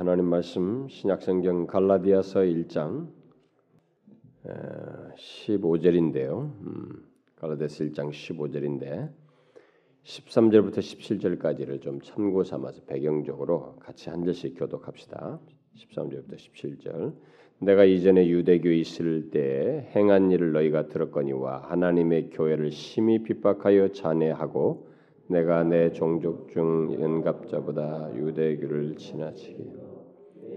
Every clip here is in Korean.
하나님 말씀 신약성경 갈라디아서 1장 15절인데요. 음, 갈라디아서 1장 15절인데 13절부터 17절까지를 좀 참고 삼아서 배경적으로 같이 한 절씩 교독합시다. 13절부터 17절. 내가 이전에 유대교에 있을 때 행한 일을 너희가 들었거니와 하나님의 교회를 심히 핍박하여 잔해하고 내가 내 종족 중 연갑자보다 유대교를 지나치게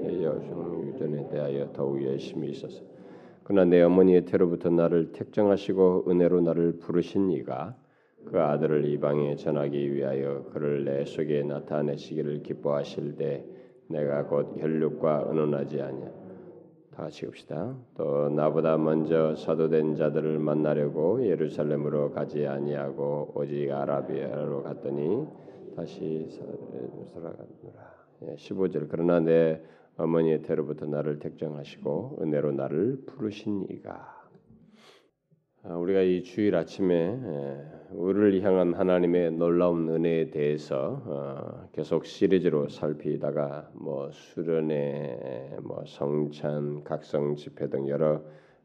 여중 유전에 대하여 더욱 열심히 있었어. 그러나 내 어머니의 태로부터 나를 택정하시고 은혜로 나를 부르신 이가 그 아들을 이방에 전하기 위하여 그를 내 속에 나타내시기를 기뻐하실 때 내가 곧 혈육과 의논하지 아니하 다 같이 읍시다. 또 나보다 먼저 사도된 자들을 만나려고 예루살렘으로 가지 아니하고 오직 아라비아로 갔더니 다시 살아가느라. 예, 15절 그러나 내 어머니의 태로부터 나를 택정하시고 은혜로 나를 부르신 이가 아, 우리가 이 주일 아침에 우리를 향한 하나님의 놀라운 은혜에 대해서 어, 계속 시리즈로 살피다가 뭐 수련회, 뭐 성찬, 각성 집회 등 여러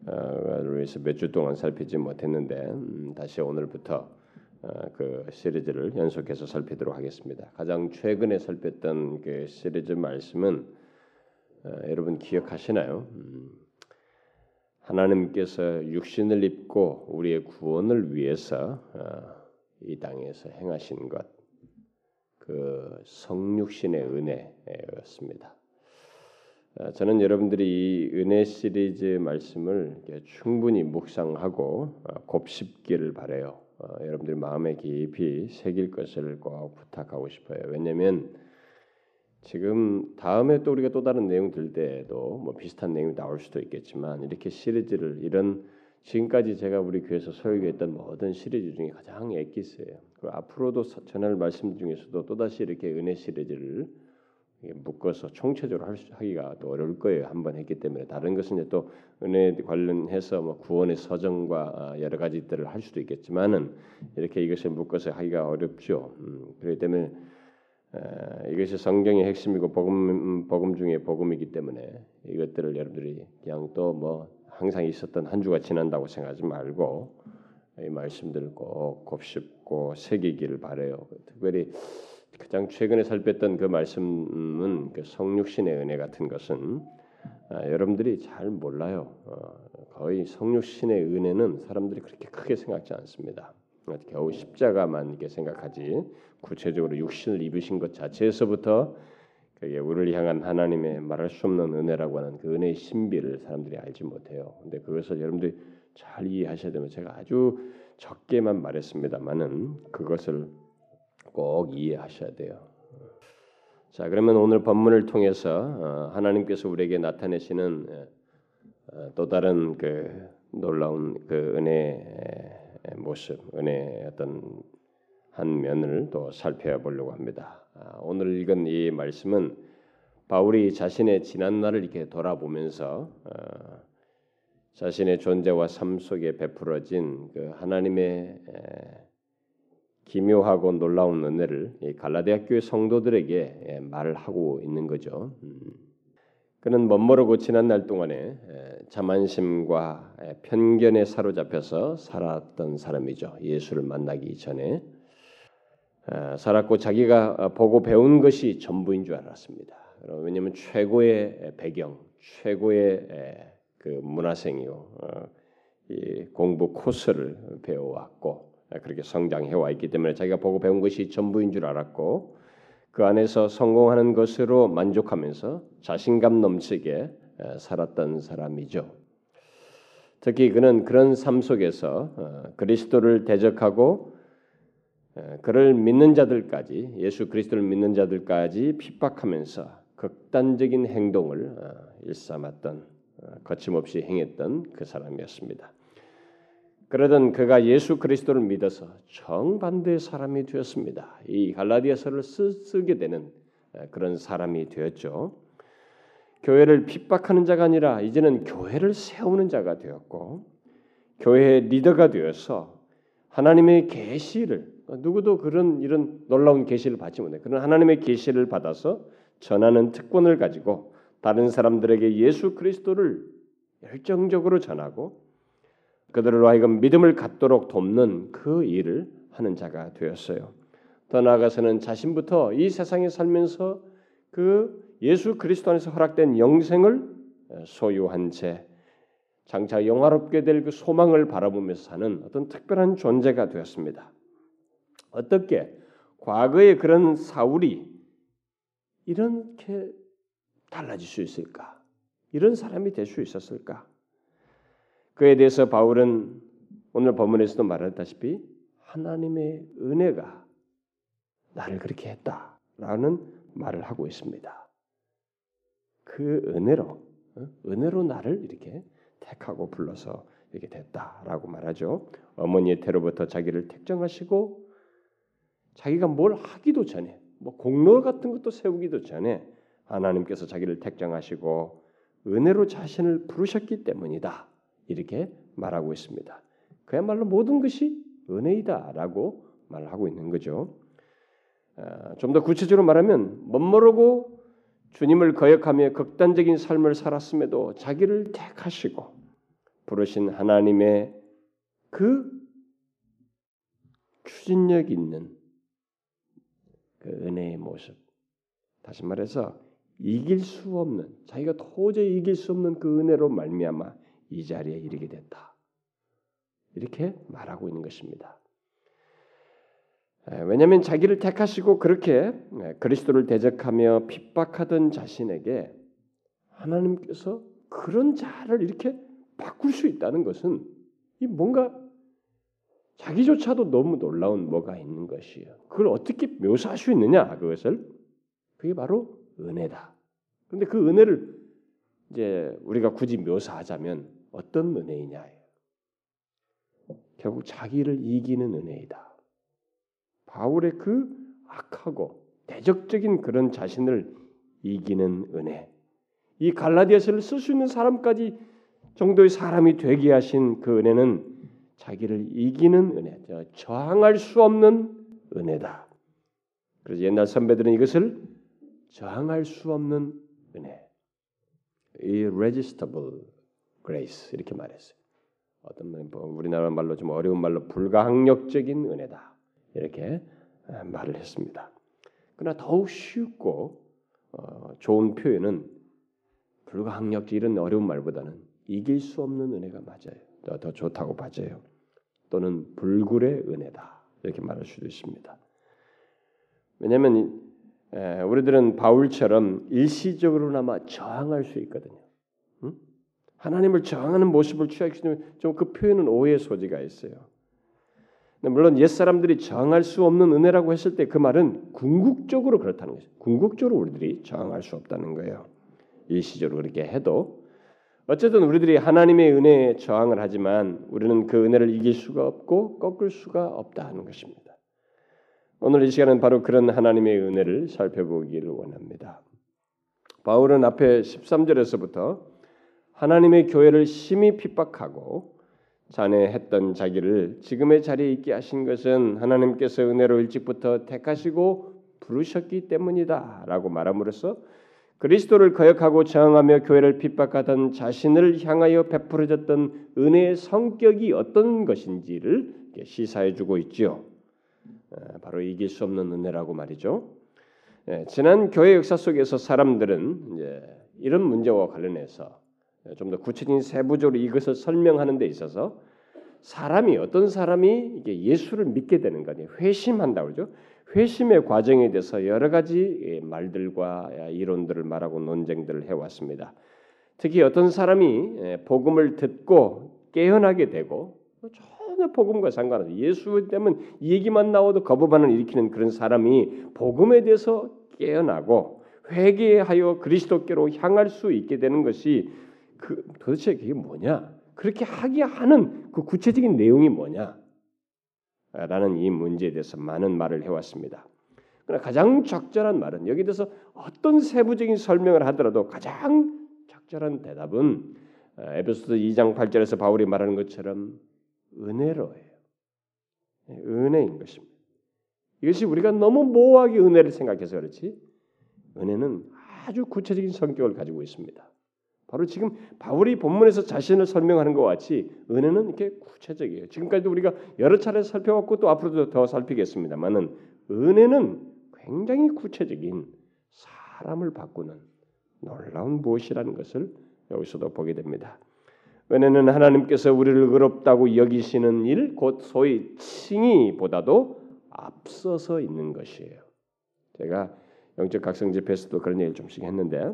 어, 위해서 몇 주 동안 살피지 못했는데 음, 다시 오늘부터 어, 그 시리즈를 연속해서 살피도록 하겠습니다. 가장 최근에 살폈던 그 시리즈 말씀은 여러분 기억하시나요? 음, 하나님께서 육신을 입고 우리의 구원을 위해서 어, 이 땅에서 행하신 것, 그 성육신의 은혜였습니다. 어, 저는 여러분들이 이 은혜 시리즈 말씀을 충분히 묵상하고 어, 곱씹기를 바래요. 여러분들 마음에 깊이 새길 것을 꼭 부탁하고 싶어요. 왜냐하면 지금 다음에 또 우리가 또 다른 내용 들 때에도 뭐 비슷한 내용이 나올 수도 있겠지만 이렇게 시리즈를 이런 지금까지 제가 우리 교회에서 설교했던 모든 시리즈 중에 가장 엑기스예요. 그리고 앞으로도 전할 말씀 중에서도 또 다시 이렇게 은혜 시리즈를 묶어서 총체적으로 수, 하기가 또 어려울 거예요. 한 번 했기 때문에 다른 것은 이제 또 은혜 관련해서 뭐 구원의 서정과 아, 여러 가지들을 할 수도 있겠지만은 이렇게 이것을 묶어서 하기가 어렵죠. 음, 그렇기 때문에 이것이 성경의 핵심이고 복음 복음 중에 복음이기 때문에 이것들을 여러분들이 그냥 또 뭐 항상 있었던 한 주가 지난다고 생각하지 말고 이 말씀들을 꼭 곱씹고 새기기를 바래요. 특별히 가장 최근에 살폈던 그 말씀은 그 성육신의 은혜 같은 것은 아, 여러분들이 잘 몰라요. 어, 거의 성육신의 은혜는 사람들이 그렇게 크게 생각지 않습니다. 겨우 십자가만 이렇게 생각하지 구체적으로 육신을 입으신 것 자체에서부터 그게 우리를 향한 하나님의 말할 수 없는 은혜라고 하는 그 은혜의 신비를 사람들이 알지 못해요. 근데 그것을 여러분들이 잘 이해하셔야 되면 제가 아주 적게만 말했습니다만은 그것을 꼭 이해하셔야 돼요. 자, 그러면 오늘 본문을 통해서 어, 하나님께서 우리에게 나타내시는 어, 또 다른 그 놀라운 그 은혜 모습, 은혜의 어떤 한 면을 또 살펴보려고 합니다. 아, 오늘 읽은 이 말씀은 바울이 자신의 지난 날을 이렇게 돌아보면서 어, 자신의 존재와 삶 속에 베풀어진 그 하나님의 기묘하고 놀라운 은혜를 갈라디아 교회 성도들에게 말을 하고 있는 거죠. 음. 그는 멋모르고 지난 날 동안에 자만심과 편견에 사로잡혀서 살았던 사람이죠. 예수를 만나기 전에 살았고 자기가 어, 보고 배운 것이 전부인 줄 알았습니다. 왜냐하면 최고의 배경, 최고의 그 문화생이요, 어, 공부 코스를 배워왔고 그렇게 성장해 와 있기 때문에 자기가 보고 배운 것이 전부인 줄 알았고 그 안에서 성공하는 것으로 만족하면서 자신감 넘치게 살았던 사람이죠. 특히 그는 그런 삶 속에서 어, 그리스도를 대적하고 그를 믿는 자들까지 예수 그리스도를 믿는 자들까지 핍박하면서 극단적인 행동을 어, 일삼았던 어, 거침없이 행했던 그 사람이었습니다. 그러던 그가 예수 그리스도를 믿어서 정반대의 사람이 되었습니다. 이 갈라디아서를 쓰, 게 되는 그런 사람이 되었죠. 교회를 핍박하는 자가 아니라 이제는 교회를 세우는 자가 되었고 교회의 리더가 되어서 하나님의 계시를 누구도 그런 이런 놀라운 계시를 받지 못해. 그런 하나님의 계시를 받아서 전하는 특권을 가지고 다른 사람들에게 예수 그리스도를 열정적으로 전하고 그들로 하여금 믿음을 갖도록 돕는 그 일을 하는 자가 되었어요. 더 나아가서는 자신부터 이 세상에 살면서 그 예수 그리스도 안에서 허락된 영생을 소유한 채 장차 영화롭게 될 그 소망을 바라보면서 사는 어떤 특별한 존재가 되었습니다. 어떻게 과거의 그런 사울이 이렇게 달라질 수 있을까? 이런 사람이 될 수 있었을까? 그에 대해서 바울은 오늘 본문에서도 말했다시피 하나님의 은혜가 나를 그렇게 했다라는 말을 하고 있습니다. 그 은혜로 어? 은혜로 나를 이렇게 택하고 불러서 이렇게 됐다라고 말하죠. 어머니의 태로부터 자기를 택정하시고 자기가 뭘 하기도 전에 뭐 공로 같은 것도 세우기도 전에 하나님께서 자기를 택정하시고 은혜로 자신을 부르셨기 때문이다. 이렇게 말하고 있습니다. 그야말로 모든 것이 은혜이다라고 말하고 있는 거죠. 아, 좀더 구체적으로 말하면 멋모르고 주님을 거역하며 극단적인 삶을 살았음에도 자기를 택하시고 부르신 하나님의 그 추진력 있는 그 은혜의 모습. 다시 말해서 이길 수 없는 자기가 도저히 이길 수 없는 그 은혜로 말미암아 이 자리에 이르게 됐다. 이렇게 말하고 있는 것입니다. 왜냐하면 자기를 택하시고 그렇게 그리스도를 대적하며 핍박하던 자신에게 하나님께서 그런 자를 이렇게 바꿀 수 있다는 것은 이 뭔가 자기조차도 너무 놀라운 뭐가 있는 것이에요. 그걸 어떻게 묘사할 수 있느냐 그것을 그게 바로 은혜다. 그런데 그 은혜를 이제 우리가 굳이 묘사하자면 어떤 은혜이냐예요. 결국 자기를 이기는 은혜이다. 바울의 그 악하고 대적적인 그런 자신을 이기는 은혜. 이 갈라디아서를 쓸 수 있는 사람까지 정도의 사람이 되게 하신 그 은혜는 자기를 이기는 은혜, 저항할 수 없는 은혜다. 그래서 옛날 선배들은 이것을 저항할 수 없는 은혜, irresistible grace 이렇게 말했어요. 어떤 뭐 우리나라 말로 좀 어려운 말로 불가항력적인 은혜다 이렇게 말을 했습니다. 그러나 더욱 쉽고 어, 좋은 표현은 불가항력적 이런 어려운 말보다는 이길 수 없는 은혜가 맞아요. 더, 더 좋다고 봐져요. 또는 불굴의 은혜다 이렇게 말할 수도 있습니다. 왜냐하면 우리들은 바울처럼 일시적으로나마 저항할 수 있거든요. 응? 하나님을 저항하는 모습을 취하시는 좀그 표현은 오해의 소지가 있어요. 물론 옛 사람들이 저항할 수 없는 은혜라고 했을 때 그 말은 궁극적으로 그렇다는 거죠. 궁극적으로 우리들이 저항할 수 없다는 거예요. 일시적으로 그렇게 해도 어쨌든 우리들이 하나님의 은혜에 저항을 하지만 우리는 그 은혜를 이길 수가 없고 꺾을 수가 없다 하는 것입니다. 오늘 이 시간은 바로 그런 하나님의 은혜를 살펴보기를 원합니다. 바울은 앞에 13절에서부터 하나님의 교회를 심히 핍박하고 자네했던 자기를 지금의 자리에 있게 하신 것은 하나님께서 은혜로 일찍부터 택하시고 부르셨기 때문이다라고 말함으로써 그리스도를 거역하고 저항하며 교회를 핍박하던 자신을 향하여 베풀어졌던 은혜의 성격이 어떤 것인지를 시사해주고 있지요. 바로 이길 수 없는 은혜라고 말이죠. 지난 교회 역사 속에서 사람들은 이런 문제와 관련해서 좀 더 구체적인 세부적으로 이것을 설명하는 데 있어서 사람이 어떤 사람이 예수를 믿게 되는 거니 회심한다 그러죠. 회심의 과정에 대해서 여러 가지 예, 말들과 이론들을 말하고 논쟁들을 해왔습니다. 특히 어떤 사람이 예, 복음을 듣고 깨어나게 되고 전혀 복음과 상관없이 예수 때문 얘기만 나와도 거부반을 일으키는 그런 사람이 복음에 대해서 깨어나고 회개하여 그리스도께로 향할 수 있게 되는 것이 그 도대체 그게 뭐냐? 그렇게 하게 하는 그 구체적인 내용이 뭐냐? 라는 이 문제에 대해서 많은 말을 해왔습니다. 그러나 가장 적절한 말은 여기 대해서 어떤 세부적인 설명을 하더라도 가장 적절한 대답은 어, 에베소서 2장 8절에서 바울이 말하는 것처럼 은혜로예요. 네, 은혜인 것입니다. 이것이 우리가 너무 모호하게 은혜를 생각해서 그렇지 은혜는 아주 구체적인 성격을 가지고 있습니다. 바로 지금 바울이 본문에서 자신을 설명하는 것 같이 은혜는 이렇게 구체적이에요. 지금까지도 우리가 여러 차례 살펴왔고 또 앞으로도 더 살피겠습니다만은 은혜는 굉장히 구체적인 사람을 바꾸는 놀라운 무엇이라는 것을 여기서도 보게 됩니다. 은혜는 하나님께서 우리를 의롭다고 여기시는 일, 곧 소위 칭의보다도 앞서서 있는 것이에요. 제가 영적 각성 집회에서도 그런 얘기를 좀씩 했는데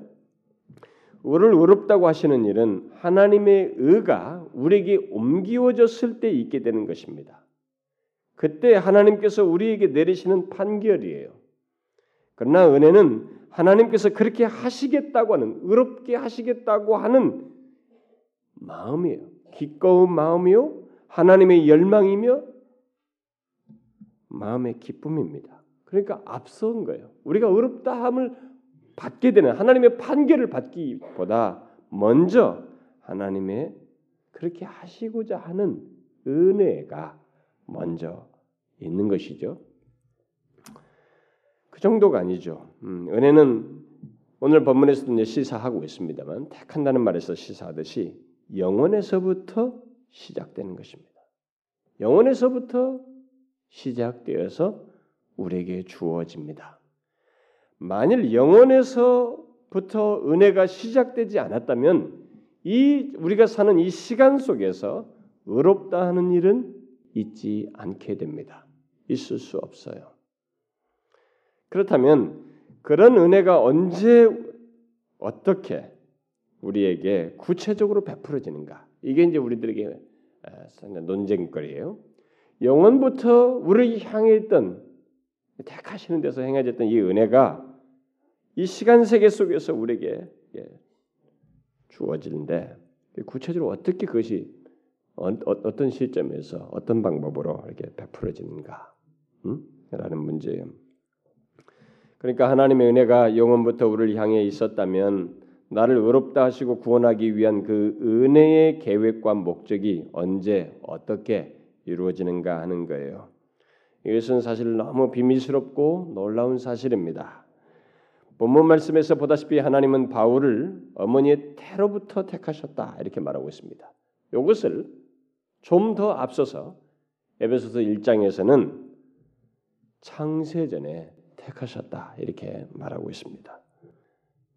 우리를 의롭다고 하시는 일은 하나님의 의가 우리에게 옮기워졌을 때 있게 되는 것입니다. 그때 하나님께서 우리에게 내리시는 판결이에요. 그러나 은혜는 하나님께서 그렇게 하시겠다고 하는 의롭게 하시겠다고 하는 마음이에요. 기꺼운 마음이요 하나님의 열망이며 마음의 기쁨입니다. 그러니까 앞선 거예요. 우리가 의롭다함을 받게 되는 하나님의 판결을 받기보다 먼저 하나님의 그렇게 하시고자 하는 은혜가 먼저 있는 것이죠. 그 정도가 아니죠. 음, 은혜는 오늘 본문에서도 이제 시사하고 있습니다만 택한다는 말에서 시사하듯이 영원에서부터 시작되는 것입니다. 영원에서부터 시작되어서 우리에게 주어집니다. 만일 영원에서부터 은혜가 시작되지 않았다면 이 우리가 사는 이 시간 속에서 의롭다 하는 일은 있지 않게 됩니다. 있을 수 없어요. 그렇다면 그런 은혜가 언제 어떻게 우리에게 구체적으로 베풀어지는가? 이게 이제 우리들에게 논쟁거리예요. 영원부터 우리를 향해 있던 택하시는 데서 행해졌던 이 은혜가 이 시간 세계 속에서 우리에게 예, 주어지는데 구체적으로 어떻게 그것이 어, 떤 시점에서 어떤 방법으로 이렇게 베풀어지는가? 음? 라는 문제예요. 그러니까 하나님의 은혜가 영원부터 우리를 향해 있었다면 나를 의롭다 하시고 구원하기 위한 그 은혜의 계획과 목적이 언제 어떻게 이루어지는가 하는 거예요. 이것은 사실 너무 비밀스럽고 놀라운 사실입니다. 본문 말씀에서 보다시피 하나님은 바울을 어머니의 태로부터 택하셨다 이렇게 말하고 있습니다. 이것을 좀 더 앞서서 에베소서 1장에서는 창세전에 택하셨다 이렇게 말하고 있습니다.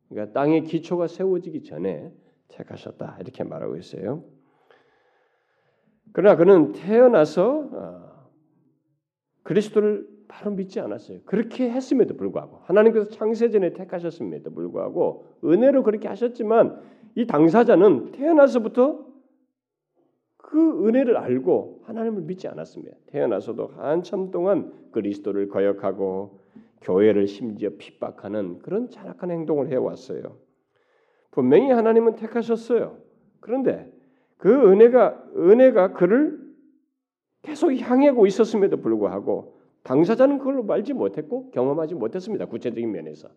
그러니까 땅의 기초가 세워지기 전에 택하셨다 이렇게 말하고 있어요. 그러나 그는 태어나서 어, 그리스도를 바로 믿지 않았어요. 그렇게 했음에도 불구하고 하나님께서 창세전에 택하셨음에도 불구하고 은혜로 그렇게 하셨지만 이 당사자는 태어나서부터 그 은혜를 알고 하나님을 믿지 않았습니다. 태어나서도 한참 동안 그리스도를 거역하고 교회를 심지어 핍박하는 그런 잔악한 행동을 해왔어요. 분명히 하나님은 택하셨어요. 그런데 그 은혜가 은혜가 그를 계속 향하고 있었음에도 불구하고 당사자는 그걸 알지 못했고 경험하지 못했습니다. 구체적인 면에서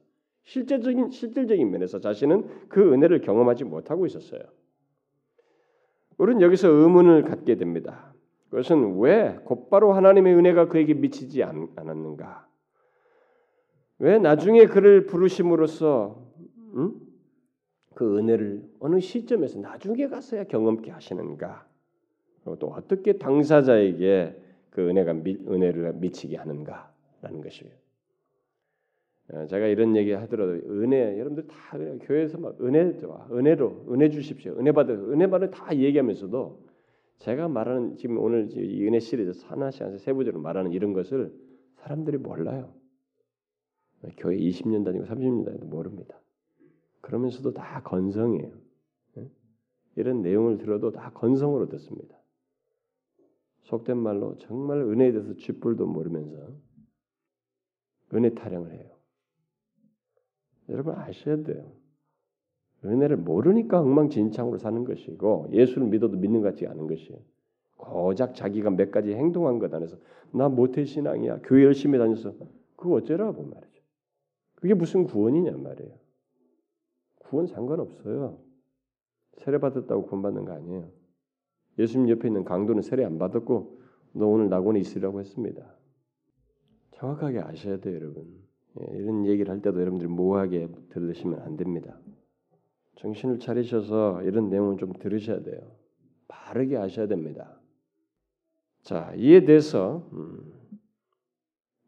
실제적인 실질적인 면에서 자신은 그 은혜를 경험하지 못하고 있었어요. 우리는 여기서 의문을 갖게 됩니다. 그것은 왜 곧바로 하나님의 은혜가 그에게 미치지 않았는가? 왜 나중에 그를 부르심으로써 음? 그 은혜를 어느 시점에서 나중에 가서야 경험케 하시는가? 그리고 또 어떻게 당사자에게 그 은혜가 미, 은혜를 미치게 하는가라는 것이에요. 어, 제가 이런 얘기 하더라도 은혜 여러분들 다 교회에서 막 은혜 은혜로 은혜 주십시오 은혜 받아 은혜 받아 다 얘기하면서도 제가 말하는 지금 오늘 이 은혜 시리즈 하나씩 하나씩 세부적으로 말하는 이런 것을 사람들이 몰라요. 교회 20년 다니고 30년 다니도 모릅니다. 그러면서도 다 건성이에요. 예? 이런 내용을 들어도 다 건성으로 듣습니다. 속된 말로 정말 은혜에 대해서 쥐뿔도 모르면서 은혜 타령을 해요. 여러분 아셔야 돼요. 은혜를 모르니까 엉망진창으로 사는 것이고 예수를 믿어도 믿는 것 같지 않은 것이에요. 고작 자기가 몇 가지 행동한 것 안에서 나 모태 신앙이야. 교회 열심히 다녀서 그거 어쩌라고 말이죠. 그게 무슨 구원이냐 말이에요. 구원 상관없어요. 세례 받았다고 구원받는 거 아니에요. 예수님 옆에 있는 강도는 세례 안 받았고 너 오늘 낙원에 있으라고 했습니다. 정확하게 아셔야 돼요, 여러분. 예, 이런 얘기를 할 때도 여러분들이 모호하게 들으시면 안 됩니다. 정신을 차리셔서 이런 내용을 좀 들으셔야 돼요. 바르게 하셔야 됩니다. 자, 이에 대해서 음,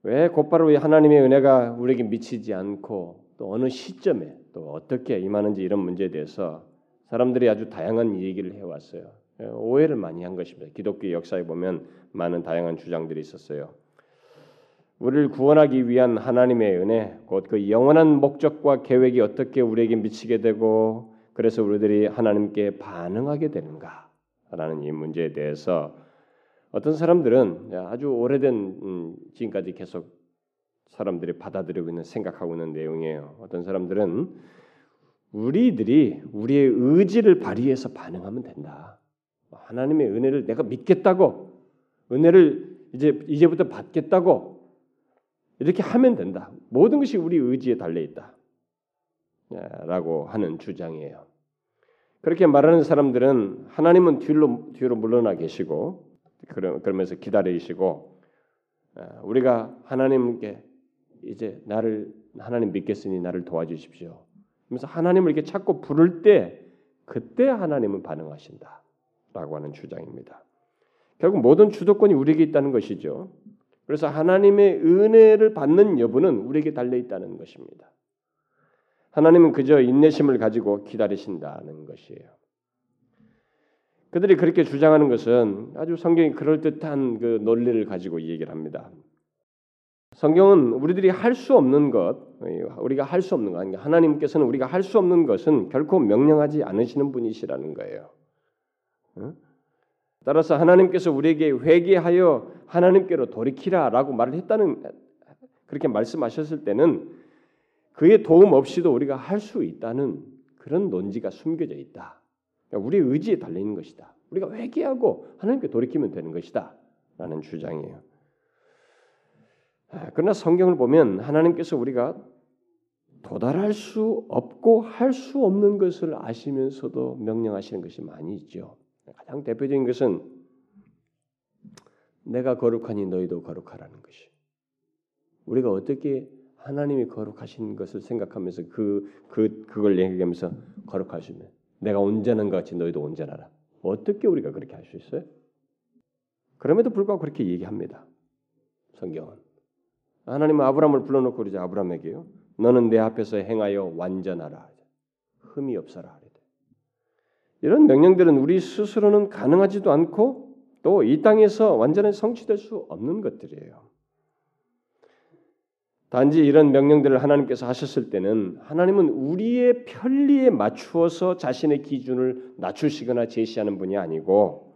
왜 곧바로 하나님의 은혜가 우리에게 미치지 않고 또 어느 시점에 또 어떻게 임하는지 이런 문제에 대해서 사람들이 아주 다양한 얘기를 해왔어요. 예, 오해를 많이 한 것입니다. 기독교 역사에 보면 많은 다양한 주장들이 있었어요. 우리를 구원하기 위한 하나님의 은혜, 곧 그 영원한 목적과 계획이 어떻게 우리에게 미치게 되고 그래서 우리들이 하나님께 반응하게 되는가라는 이 문제에 대해서 어떤 사람들은 아주 오래된 음, 지금까지 계속 사람들이 받아들이고 있는 생각하고 있는 내용이에요. 어떤 사람들은 우리들이 우리의 의지를 발휘해서 반응하면 된다. 하나님의 은혜를 내가 믿겠다고 은혜를 이제 이제부터 받겠다고 이렇게 하면 된다. 모든 것이 우리 의지에 달려 있다. 라고 하는 주장이에요. 그렇게 말하는 사람들은 하나님은 뒤로 뒤로 물러나 계시고 그러면서 기다리시고 우리가 하나님께 이제 나를 하나님 믿겠으니 나를 도와주십시오. 그래서 하나님을 이렇게 찾고 부를 때 그때 하나님은 반응하신다 라고 하는 주장입니다. 결국 모든 주도권이 우리에게 있다는 것이죠. 그래서 하나님의 은혜를 받는 여부는 우리에게 달려 있다는 것입니다. 하나님은 그저 인내심을 가지고 기다리신다는 것이에요. 그들이 그렇게 주장하는 것은 아주 성경이 그럴 듯한 그 논리를 가지고 얘기를 합니다. 성경은 우리들이 할 수 없는 것, 우리가 할 수 없는 것, 그러니까 하나님께서는 우리가 할 수 없는 것은 결코 명령하지 않으시는 분이시라는 거예요. 따라서 하나님께서 우리에게 회개하여 하나님께로 돌이키라라고 말을 했다는 그렇게 말씀하셨을 때는 그의 도움 없이도 우리가 할 수 있다는 그런 논지가 숨겨져 있다. 그러니까 우리의 의지에 달려 있는 것이다. 우리가 회개하고 하나님께 돌이키면 되는 것이다라는 주장이에요. 아, 그러나 성경을 보면 하나님께서 우리가 도달할 수 없고 할 수 없는 것을 아시면서도 명령하시는 것이 많이 있죠. 가장 대표적인 것은 내가 거룩하니 너희도 거룩하라는 것이. 우리가 어떻게 하나님이 거룩하신 것을 생각하면서 그, 그, 그걸 얘기하면서 거룩하시면 내가 온전한 것 같이 너희도 온전하라. 어떻게 우리가 그렇게 할 수 있어요? 그럼에도 불구하고 그렇게 얘기합니다. 성경은. 하나님은 아브라함을 불러놓고 그러죠. 아브라함에게요. 너는 내 앞에서 행하여 완전하라. 흠이 없어라. 이런 명령들은 우리 스스로는 가능하지도 않고 또 이 땅에서 완전히 성취될 수 없는 것들이에요. 단지 이런 명령들을 하나님께서 하셨을 때는 하나님은 우리의 편리에 맞추어서 자신의 기준을 낮추시거나 제시하는 분이 아니고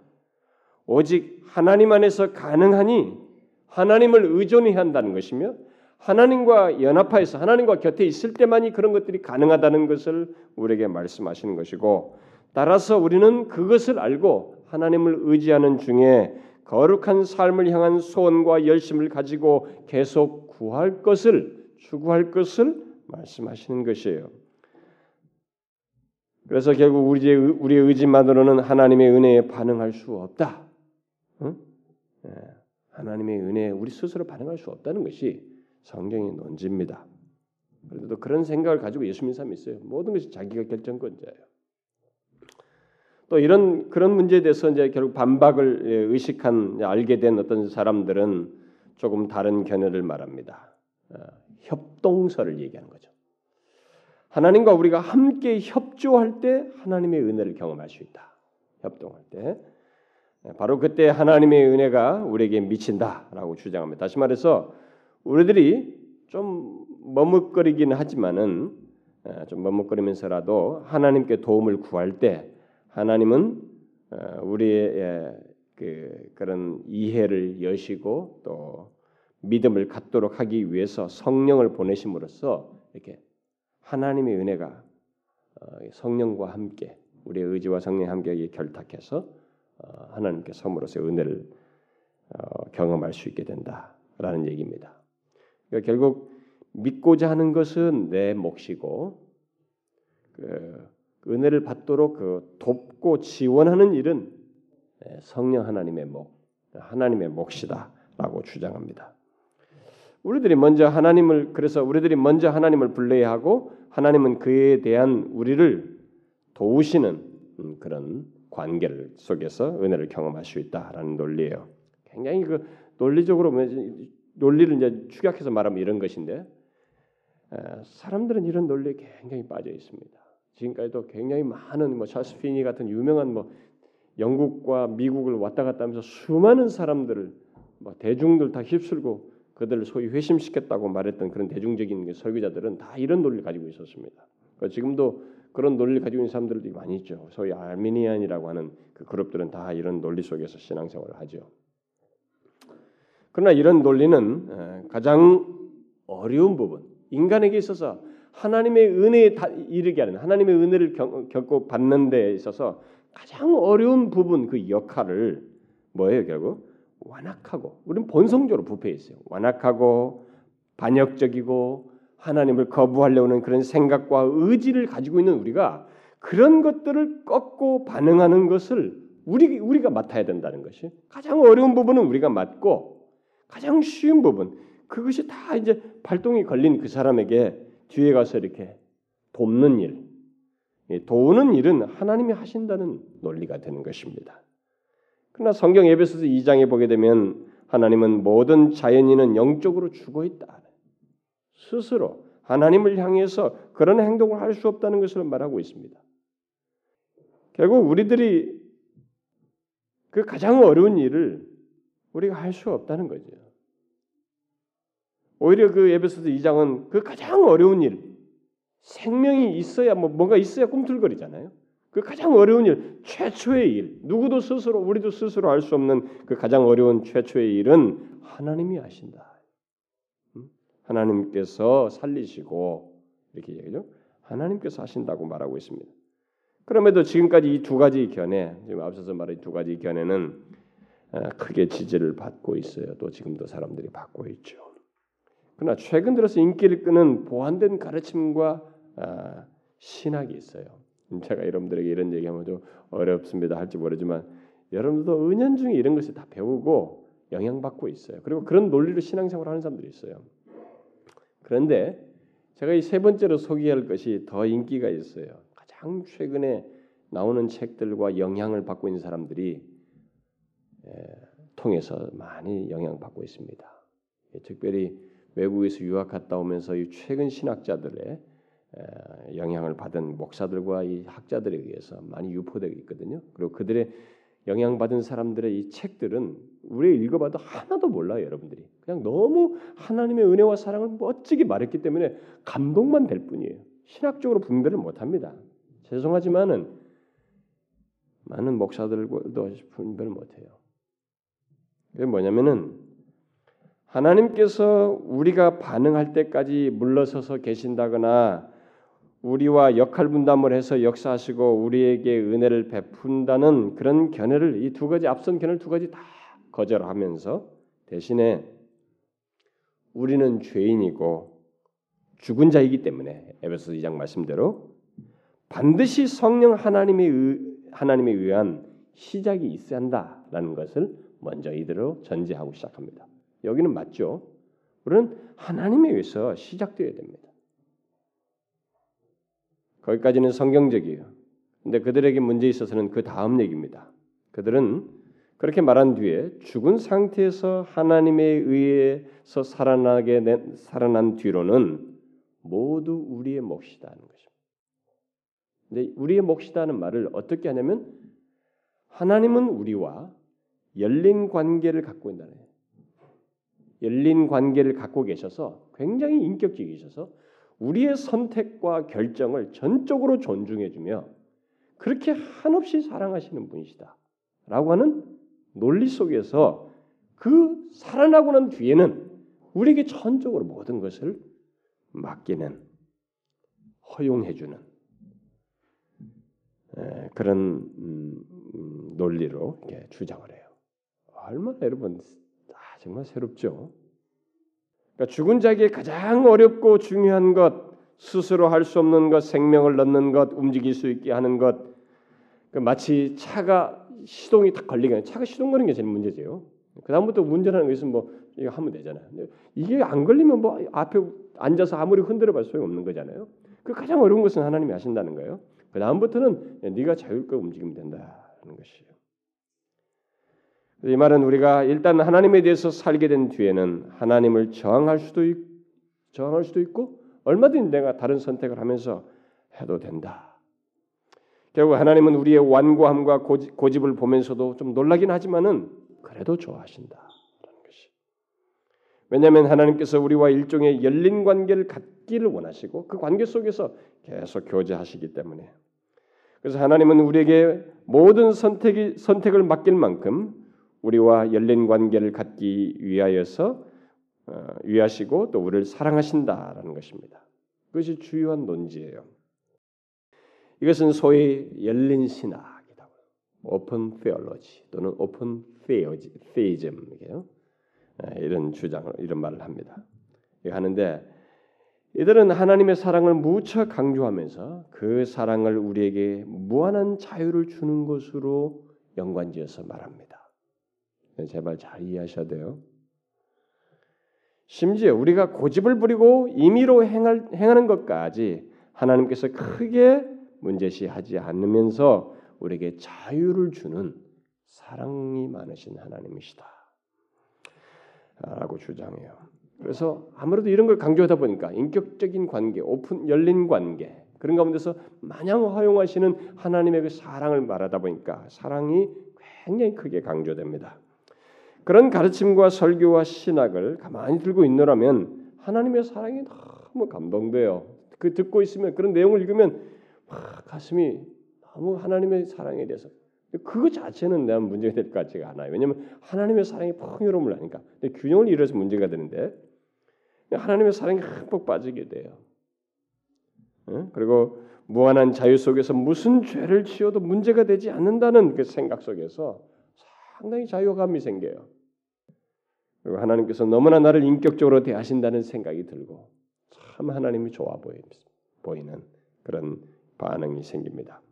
오직 하나님 안에서 가능하니 하나님을 의존해야 한다는 것이며 하나님과 연합하여서 하나님과 곁에 있을 때만이 그런 것들이 가능하다는 것을 우리에게 말씀하시는 것이고 따라서 우리는 그것을 알고 하나님을 의지하는 중에 거룩한 삶을 향한 소원과 열심을 가지고 계속 구할 것을 추구할 것을 말씀하시는 것이에요. 그래서 결국 우리의 우리의 의지만으로는 하나님의 은혜에 반응할 수 없다. 응? 예, 하나님의 은혜에 우리 스스로 반응할 수 없다는 것이 성경의 논지입니다. 그래도 그런 생각을 가지고 예수 믿는 사람이 있어요. 모든 것이 자기가 결정권자예요. 또 이런 그런 문제에 대해서 이제 결국 반박을 예, 의식한 알게 된 어떤 사람들은 조금 다른 견해를 말합니다. 어, 협동설을 얘기하는 거죠. 하나님과 우리가 함께 협조할 때 하나님의 은혜를 경험할 수 있다. 협동할 때 예, 바로 그때 하나님의 은혜가 우리에게 미친다라고 주장합니다. 다시 말해서 우리들이 좀 머뭇거리긴 하지만은 예, 좀 머뭇거리면서라도 하나님께 도움을 구할 때 하나님은 어, 우리의 예, 그 그런 이해를 여시고 또 믿음을 갖도록 하기 위해서 성령을 보내심으로써 이렇게 하나님의 은혜가 어, 성령과 함께 우리의 의지와 성령 함께 결탁해서 어, 하나님께 섬으로서 은혜를 경험할 수 있게 된다라는 얘기입니다. 그러니까 결국 믿고자 하는 것은 내 몫이고 그 은혜를 받도록 그 돕고 지원하는 일은 성령 하나님의 목, 하나님의 몫이다라고 주장합니다. 우리들이 먼저 하나님을 그래서 우리들이 먼저 하나님을 불러야 하고 하나님은 그에 대한 우리를 도우시는 음, 그런 관계를 속에서 은혜를 경험할 수 있다라는 논리예요. 굉장히 그 논리적으로 뭐 논리를 이제 축약해서 말하면 이런 것인데 사람들은 이런 논리에 굉장히 빠져 있습니다. 지금까지도 굉장히 많은 뭐 찰스 피니 같은 유명한 뭐 영국과 미국을 왔다 갔다 하면서 수많은 사람들을 뭐 대중들 다 휩쓸고 그들을 소위 회심시켰다고 말했던 그런 대중적인 설교자들은 다 이런 논리를 가지고 있었습니다. 그러니까 지금도 그런 논리를 가지고 있는 사람들이 많이 있죠. 소위 알미니안이라고 하는 그 그룹들은 다 이런 논리 속에서 신앙생활을 하죠. 그러나 이런 논리는 가장 어려운 부분, 인간에게 있어서 하나님의 은혜에 이르게 하는 하나님의 은혜를 겪고 받는 데 있어서 가장 어려운 부분 그 역할을 뭐예요 결국 완악하고 우리는 본성적으로 부패해 있어요. 완악하고 반역적이고 하나님을 거부하려는 그런 생각과 의지를 가지고 있는 우리가 그런 것들을 꺾고 반응하는 것을 우리 우리가 맡아야 된다는 것이 가장 어려운 부분은 우리가 맡고 가장 쉬운 부분 그것이 다 이제 발동이 걸린 그 사람에게 뒤에 가서 이렇게 돕는 일, 도우는 일은 하나님이 하신다는 논리가 되는 것입니다. 그러나 성경 에베소서 2장에 보게 되면 하나님은 모든 자연인은 영적으로 죽어 있다. 스스로 하나님을 향해서 그런 행동을 할 수 없다는 것을 말하고 있습니다. 결국 우리들이 그 가장 어려운 일을 우리가 할 수 없다는 거죠. 오히려 그 에베소서 2장은 그 가장 어려운 일, 생명이 있어야 뭐 뭔가 있어야 꿈틀거리잖아요. 그 가장 어려운 일, 최초의 일, 누구도 스스로 우리도 스스로 할수 없는 그 가장 어려운 최초의 일은 하나님이 하신다. 하나님께서 살리시고 이렇게 얘기죠. 하나님께서 하신다고 말하고 있습니다. 그럼에도 지금까지 이 두 가지 견해, 지금 앞서서 말한 두 가지 견해는 아, 크게 지지를 받고 있어요. 또 지금도 사람들이 받고 있죠. 그러나 최근 들어서 인기를 끄는 보완된 가르침과 아, 신학이 있어요. 제가 여러분들에게 이런 얘기하면 좀 어렵습니다 할지 모르지만 여러분도 은연중에 이런 것을 다 배우고 영향받고 있어요. 그리고 그런 논리로 신앙생활을 하는 사람들이 있어요. 그런데 제가 이 세 번째로 소개할 것이 더 인기가 있어요. 가장 최근에 나오는 책들과 영향을 받고 있는 사람들이 통해서 많이 영향받고 있습니다. 특별히 외국에서 유학 갔다 오면서 이 최근 신학자들의 영향을 받은 목사들과 이 학자들에 의해서 많이 유포되고 있거든요. 그리고 그들의 영향받은 사람들의 이 책들은 우리 읽어봐도 하나도 몰라요, 여러분들이. 그냥 너무 하나님의 은혜와 사랑을 멋지게 말했기 때문에 감동만 될 뿐이에요. 신학적으로 분별을 못합니다. 죄송하지만은 많은 목사들도 분별을 못해요. 그게 뭐냐면은 하나님께서 우리가 반응할 때까지 물러서서 계신다거나 우리와 역할 분담을 해서 역사하시고 우리에게 은혜를 베푼다는 그런 견해를 이 두 가지 앞선 견해를 두 가지 다 거절하면서 대신에 우리는 죄인이고 죽은 자이기 때문에 에베소 2장 말씀대로 반드시 성령 하나님의 의, 하나님에 의한 시작이 있어야 한다라는 것을 먼저 이대로 전제하고 시작합니다. 여기는 맞죠. 우리는 하나님에 의해서 시작되어야 됩니다. 거기까지는 성경적이에요. 근데 그들에게 문제 있어서는 그 다음 얘기입니다. 그들은 그렇게 말한 뒤에 죽은 상태에서 하나님에 의해서 살아나게 된, 살아난 뒤로는 모두 우리의 몫이다 하는 것입니다. 근데 우리의 몫이다는 말을 어떻게 하냐면 하나님은 우리와 열린 관계를 갖고 있다는. 열린 관계를 갖고 계셔서 굉장히 인격적이셔서 우리의 선택과 결정을 전적으로 존중해주며 그렇게 한없이 사랑하시는 분이시다라고 하는 논리 속에서 그 살아나고 난 뒤에는 우리에게 전적으로 모든 것을 맡기는 허용해주는 그런 음, 음, 논리로 주장을 해요. 얼마나 여러분 아, 정말 새롭죠. 그러니까 죽은 자에게 가장 어렵고 중요한 것, 스스로 할 수 없는 것, 생명을 넣는 것, 움직일 수 있게 하는 것, 그 마치 차가 시동이 딱 걸리게 차가 시동 거는 게 제일 문제죠. 그 다음부터 운전하는 것은 뭐 이거 하면 되잖아요. 이게 안 걸리면 뭐 앞에 앉아서 아무리 흔들어봐도 소용없는 거잖아요. 그 가장 어려운 것은 하나님이 하신다는 거예요. 그 다음부터는 네가 자유롭게 움직이면 된다는 것이에요. 이 말은 우리가 일단 하나님에 대해서 살게 된 뒤에는 하나님을 저항할 수도 있, 저항할 수도 있고 얼마든지 내가 다른 선택을 하면서 해도 된다. 결국 하나님은 우리의 완고함과 고집, 을 보면서도 좀 놀라긴 하지만은 그래도 좋아하신다. 왜냐하면 하나님께서 우리와 일종의 열린 관계를 갖기를 원하시고 그 관계 속에서 계속 교제하시기 때문에 그래서 하나님은 우리에게 모든 선택이 선택을 맡길 만큼 우리와 열린 관계를 갖기 위하여서 어, 위하시고 또 우리를 사랑하신다라는 것입니다. 그것이 주요한 논지예요. 이것은 소위 열린 신학이다. open theology 또는 open theism이에요. 이런 주장을 이런 말을 합니다. 하는데 이들은 하나님의 사랑을 무척 강조하면서 그 사랑을 우리에게 무한한 자유를 주는 것으로 연관지어서 말합니다. 제발 잘 이해하셔야 돼요. 심지어 우리가 고집을 부리고 임의로 행할, 행하는 것까지 하나님께서 크게 문제시하지 않으면서 우리에게 자유를 주는 사랑이 많으신 하나님이시다. 라고 주장해요. 그래서 아무래도 이런 걸 강조하다 보니까 인격적인 관계, 오픈 열린 관계 그런 가운데서 마냥 허용하시는 하나님의 그 사랑을 말하다 보니까 사랑이 굉장히 크게 강조됩니다. 그런 가르침과 설교와 신학을 가만히 들고 있노라면 하나님의 사랑이 너무 감동돼요. 그 듣고 있으면 그런 내용을 읽으면 막 가슴이 너무 하나님의 사랑에 대해서 그거 자체는 내가 문제가 될 것 같지가 않아요. 왜냐하면 하나님의 사랑이 풍요로움을 하니까. 균형을 잃어서 문제가 되는데 하나님의 사랑이 흠뻑 빠지게 돼요. 그리고 무한한 자유 속에서 무슨 죄를 지어도 문제가 되지 않는다는 그 생각 속에서 상당히 자유감이 생겨요. 그리고 하나님께서 너무나 나를 인격적으로 대하신다는 생각이 들고 참 하나님이 좋아 보이는 그런 반응이 생깁니다.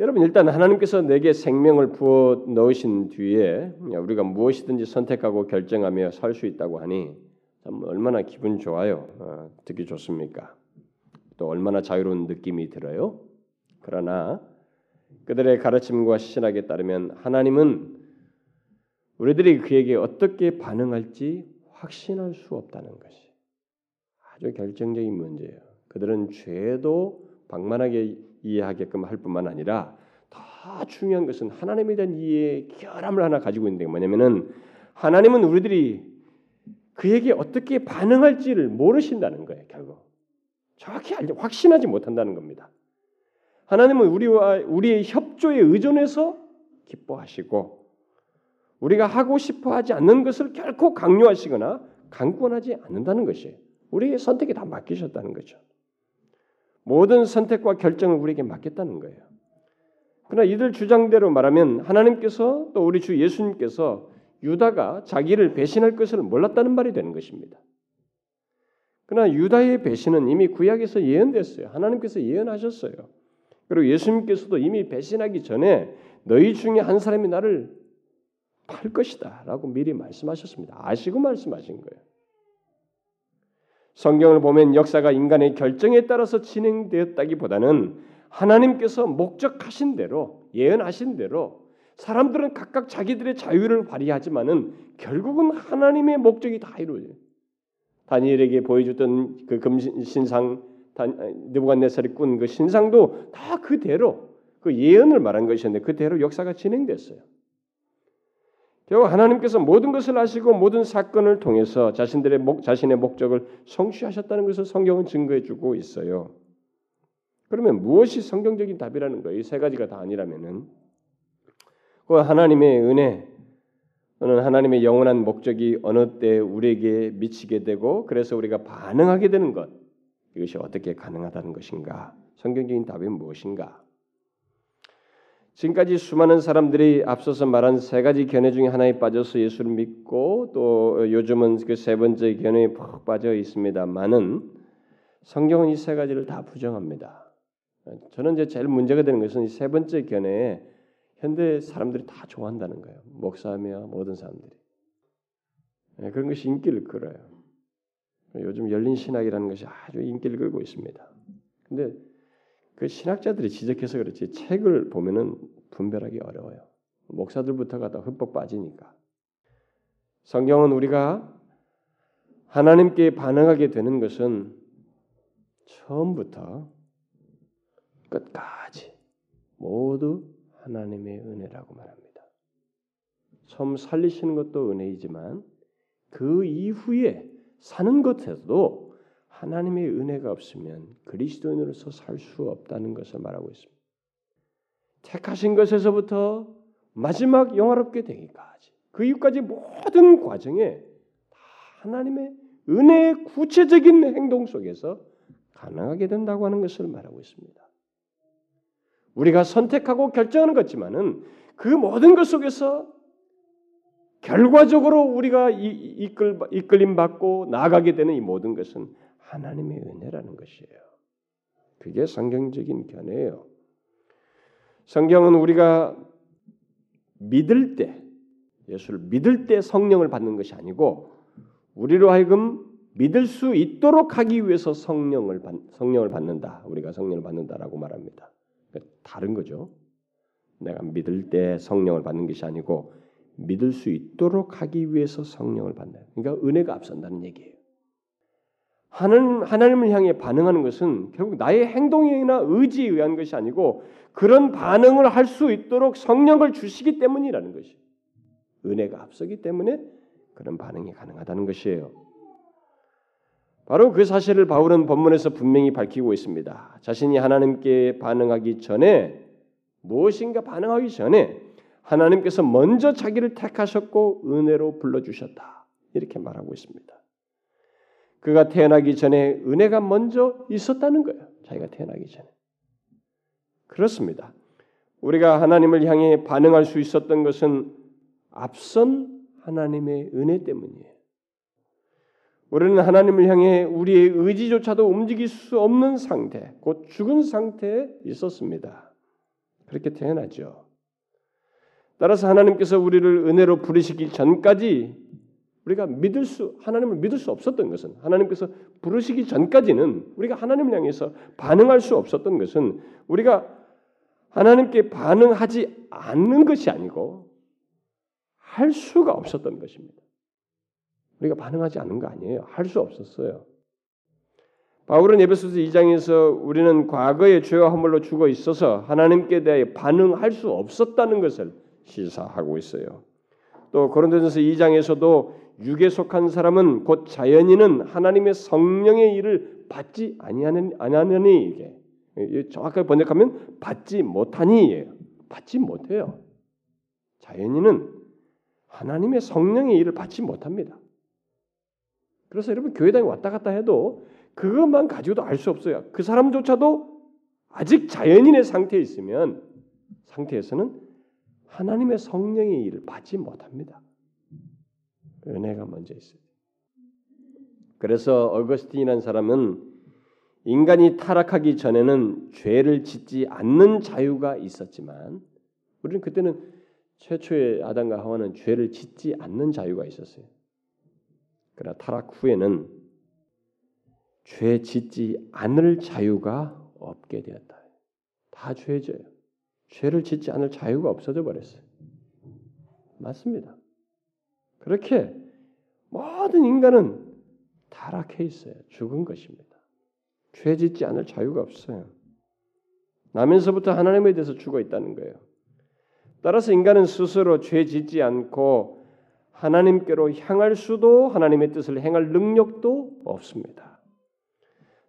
여러분 일단 하나님께서 내게 생명을 부어 넣으신 뒤에 우리가 무엇이든지 선택하고 결정하며 살 수 있다고 하니 참 얼마나 기분 좋아요. 어, 듣기 좋습니까? 또 얼마나 자유로운 느낌이 들어요. 그러나 그들의 가르침과 신학에 따르면 하나님은 우리들이 그에게 어떻게 반응할지 확신할 수 없다는 것이 아주 결정적인 문제예요. 그들은 죄도 방만하게 이해하게끔 할 뿐만 아니라 더 중요한 것은 하나님에 대한 이해의 결함을 하나 가지고 있는데 뭐냐면은 하나님은 우리들이 그에게 어떻게 반응할지를 모르신다는 거예요. 결국 정확히 알지 확신하지 못한다는 겁니다. 하나님은 우리와 우리의 협조에 의존해서 기뻐하시고 우리가 하고 싶어 하지 않는 것을 결코 강요하시거나 강권하지 않는다는 것이 우리의 선택에 다 맡기셨다는 거죠. 모든 선택과 결정을 우리에게 맡겼다는 거예요. 그러나 이들 주장대로 말하면 하나님께서 또 우리 주 예수님께서 유다가 자기를 배신할 것을 몰랐다는 말이 되는 것입니다. 그러나 유다의 배신은 이미 구약에서 예언됐어요. 하나님께서 예언하셨어요. 그리고 예수님께서도 이미 배신하기 전에 너희 중에 한 사람이 나를 팔 것이다 라고 미리 말씀하셨습니다. 아시고 말씀하신 거예요. 성경을 보면 역사가 인간의 결정에 따라서 진행되었다기보다는 하나님께서 목적하신 대로 예언하신 대로 사람들은 각각 자기들의 자유를 발휘하지만은 결국은 하나님의 목적이 다 이루어져요. 다니엘에게 보여줬던 그 금신상 느부갓네살이 꾼 그 신상도 다 그대로 그 예언을 말한 것이었는데 그대로 역사가 진행됐어요. 결국 하나님께서 모든 것을 아시고 모든 사건을 통해서 자신들의 목, 자신의 목적을 성취하셨다는 것을 성경은 증거해주고 있어요. 그러면 무엇이 성경적인 답이라는 거예요? 이 세 가지가 다 아니라면은 그 하나님의 은혜 또는 하나님의 영원한 목적이 어느 때 우리에게 미치게 되고 그래서 우리가 반응하게 되는 것 이것이 어떻게 가능하다는 것인가? 성경적인 답이 무엇인가? 지금까지 수많은 사람들이 앞서서 말한 세 가지 견해 중에 하나에 빠져서 예수를 믿고 또 요즘은 그 세 번째 견해에 푹 빠져 있습니다만은 성경은 이 세 가지를 다 부정합니다. 저는 이제 제일 문제가 되는 것은 이 세 번째 견해에 현대 사람들이 다 좋아한다는 거예요. 목사며 모든 사람들이. 예, 그런 것이 인기를 끌어요. 요즘 열린 신학이라는 것이 아주 인기를 끌고 있습니다. 근데 그 신학자들이 지적해서 그렇지 책을 보면은 분별하기 어려워요. 목사들부터가 다 흠뻑 빠지니까. 성경은 우리가 하나님께 반응하게 되는 것은 처음부터 끝까지 모두 하나님의 은혜라고 말합니다. 처음 살리시는 것도 은혜이지만 그 이후에 사는 것에서도 하나님의 은혜가 없으면 그리스도인으로서 살 수 없다는 것을 말하고 있습니다. 택하신 것에서부터 마지막 영화롭게 되기까지 그 이후까지 모든 과정에 하나님의 은혜의 구체적인 행동 속에서 가능하게 된다고 하는 것을 말하고 있습니다. 우리가 선택하고 결정하는 것지만은 그 모든 것 속에서 결과적으로 우리가 이끌, 이끌림 받고 나아가게 되는 이 모든 것은 하나님의 은혜라는 것이에요. 그게 성경적인 견해예요. 성경은 우리가 믿을 때 예수를 믿을 때 성령을 받는 것이 아니고 우리로 하여금 믿을 수 있도록 하기 위해서 성령을 받, 성령을 받는다. 우리가 성령을 받는다라고 말합니다. 그러니까 다른 거죠. 내가 믿을 때 성령을 받는 것이 아니고 믿을 수 있도록 하기 위해서 성령을 받는. 그러니까 은혜가 앞선다는 얘기예요. 하나님, 하나님을 향해 반응하는 것은 결국 나의 행동이나 의지에 의한 것이 아니고 그런 반응을 할 수 있도록 성령을 주시기 때문이라는 것이 은혜가 앞서기 때문에 그런 반응이 가능하다는 것이에요. 바로 그 사실을 바울은 본문에서 분명히 밝히고 있습니다. 자신이 하나님께 반응하기 전에 무엇인가 반응하기 전에 하나님께서 먼저 자기를 택하셨고 은혜로 불러주셨다. 이렇게 말하고 있습니다. 그가 태어나기 전에 은혜가 먼저 있었다는 거예요. 자기가 태어나기 전에. 그렇습니다. 우리가 하나님을 향해 반응할 수 있었던 것은 앞선 하나님의 은혜 때문이에요. 우리는 하나님을 향해 우리의 의지조차도 움직일 수 없는 상태, 곧 죽은 상태에 있었습니다. 그렇게 태어나죠. 따라서 하나님께서 우리를 은혜로 부르시기 전까지 우리가 믿을 수 하나님을 믿을 수 없었던 것은 하나님께서 부르시기 전까지는 우리가 하나님을 향해서 반응할 수 없었던 것은 우리가 하나님께 반응하지 않는 것이 아니고 할 수가 없었던 것입니다. 우리가 반응하지 않는 거 아니에요. 할 수 없었어요. 바울은 에베소서 2장에서 우리는 과거의 죄와 허물로 죽어 있어서 하나님께 대해 반응할 수 없었다는 것을 시사하고 있어요. 또 고린도전서 2장에서도 육에 속한 사람은 곧 자연인은 하나님의 성령의 일을 받지 아니하는 아니하느니 이게 정확하게 번역하면 받지 못하니예요. 받지 못해요. 자연인은 하나님의 성령의 일을 받지 못합니다. 그래서 여러분 교회당에 왔다 갔다 해도 그것만 가지고도 알 수 없어요. 그 사람조차도 아직 자연인의 상태에 있으면 상태에서는 하나님의 성령의 일을 받지 못합니다. 은혜가 먼저 있어요. 그래서 어거스틴이라는 사람은 인간이 타락하기 전에는 죄를 짓지 않는 자유가 있었지만 우리는 그때는 최초의 아담과 하와는 죄를 짓지 않는 자유가 있었어요. 그러나 타락 후에는 죄 짓지 않을 자유가 없게 되었다. 다 죄져요. 죄를 짓지 않을 자유가 없어져 버렸어요. 맞습니다. 그렇게 모든 인간은 타락해 있어요. 죽은 것입니다. 죄 짓지 않을 자유가 없어요. 나면서부터 하나님에 대해서 죽어 있다는 거예요. 따라서 인간은 스스로 죄 짓지 않고 하나님께로 향할 수도 하나님의 뜻을 행할 능력도 없습니다.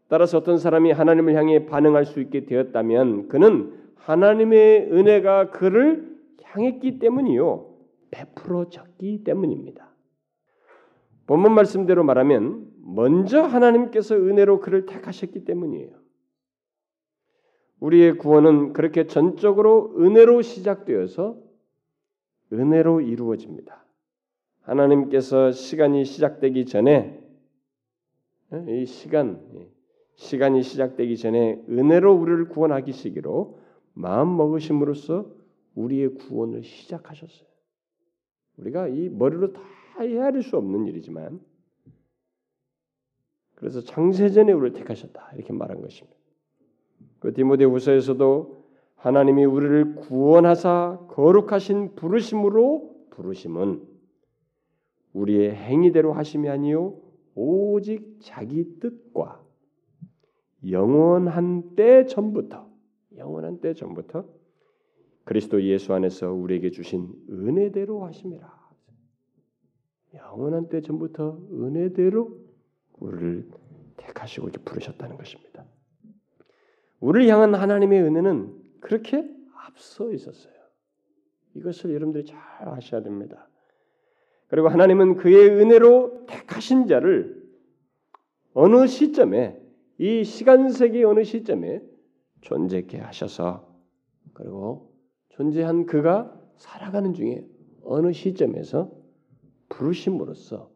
따라서 어떤 사람이 하나님을 향해 반응할 수 있게 되었다면 그는 하나님의 은혜가 그를 향했기 때문이요. 베풀어졌기 때문입니다. 본문 말씀대로 말하면 먼저 하나님께서 은혜로 그를 택하셨기 때문이에요. 우리의 구원은 그렇게 전적으로 은혜로 시작되어서 은혜로 이루어집니다. 하나님께서 시간이 시작되기 전에 어, 이 시간 시간이 시작되기 전에 은혜로 우리를 구원하기 시기로 마음 먹으심으로써 우리의 구원을 시작하셨어요. 우리가 이 머리로 다 헤아릴 수 없는 일이지만 그래서 창세전에 우리를 택하셨다 이렇게 말한 것입니다. 그 디모데후서에서도 하나님이 우리를 구원하사 거룩하신 부르심으로 부르심은 우리의 행위대로 하심이 아니요 오직 자기 뜻과 영원한 때 전부터 영원한 때 전부터 그리스도 예수 안에서 우리에게 주신 은혜대로 하심이라. 영원한 때 전부터 은혜대로 우리를 택하시고 부르셨다는 것입니다. 우리를 향한 하나님의 은혜는 그렇게 앞서 있었어요. 이것을 여러분들이 잘 아셔야 됩니다. 그리고 하나님은 그의 은혜로 택하신 자를 어느 시점에 이 시간세기 어느 시점에 존재케 하셔서 그리고 존재한 그가 살아가는 중에 어느 시점에서 부르심으로써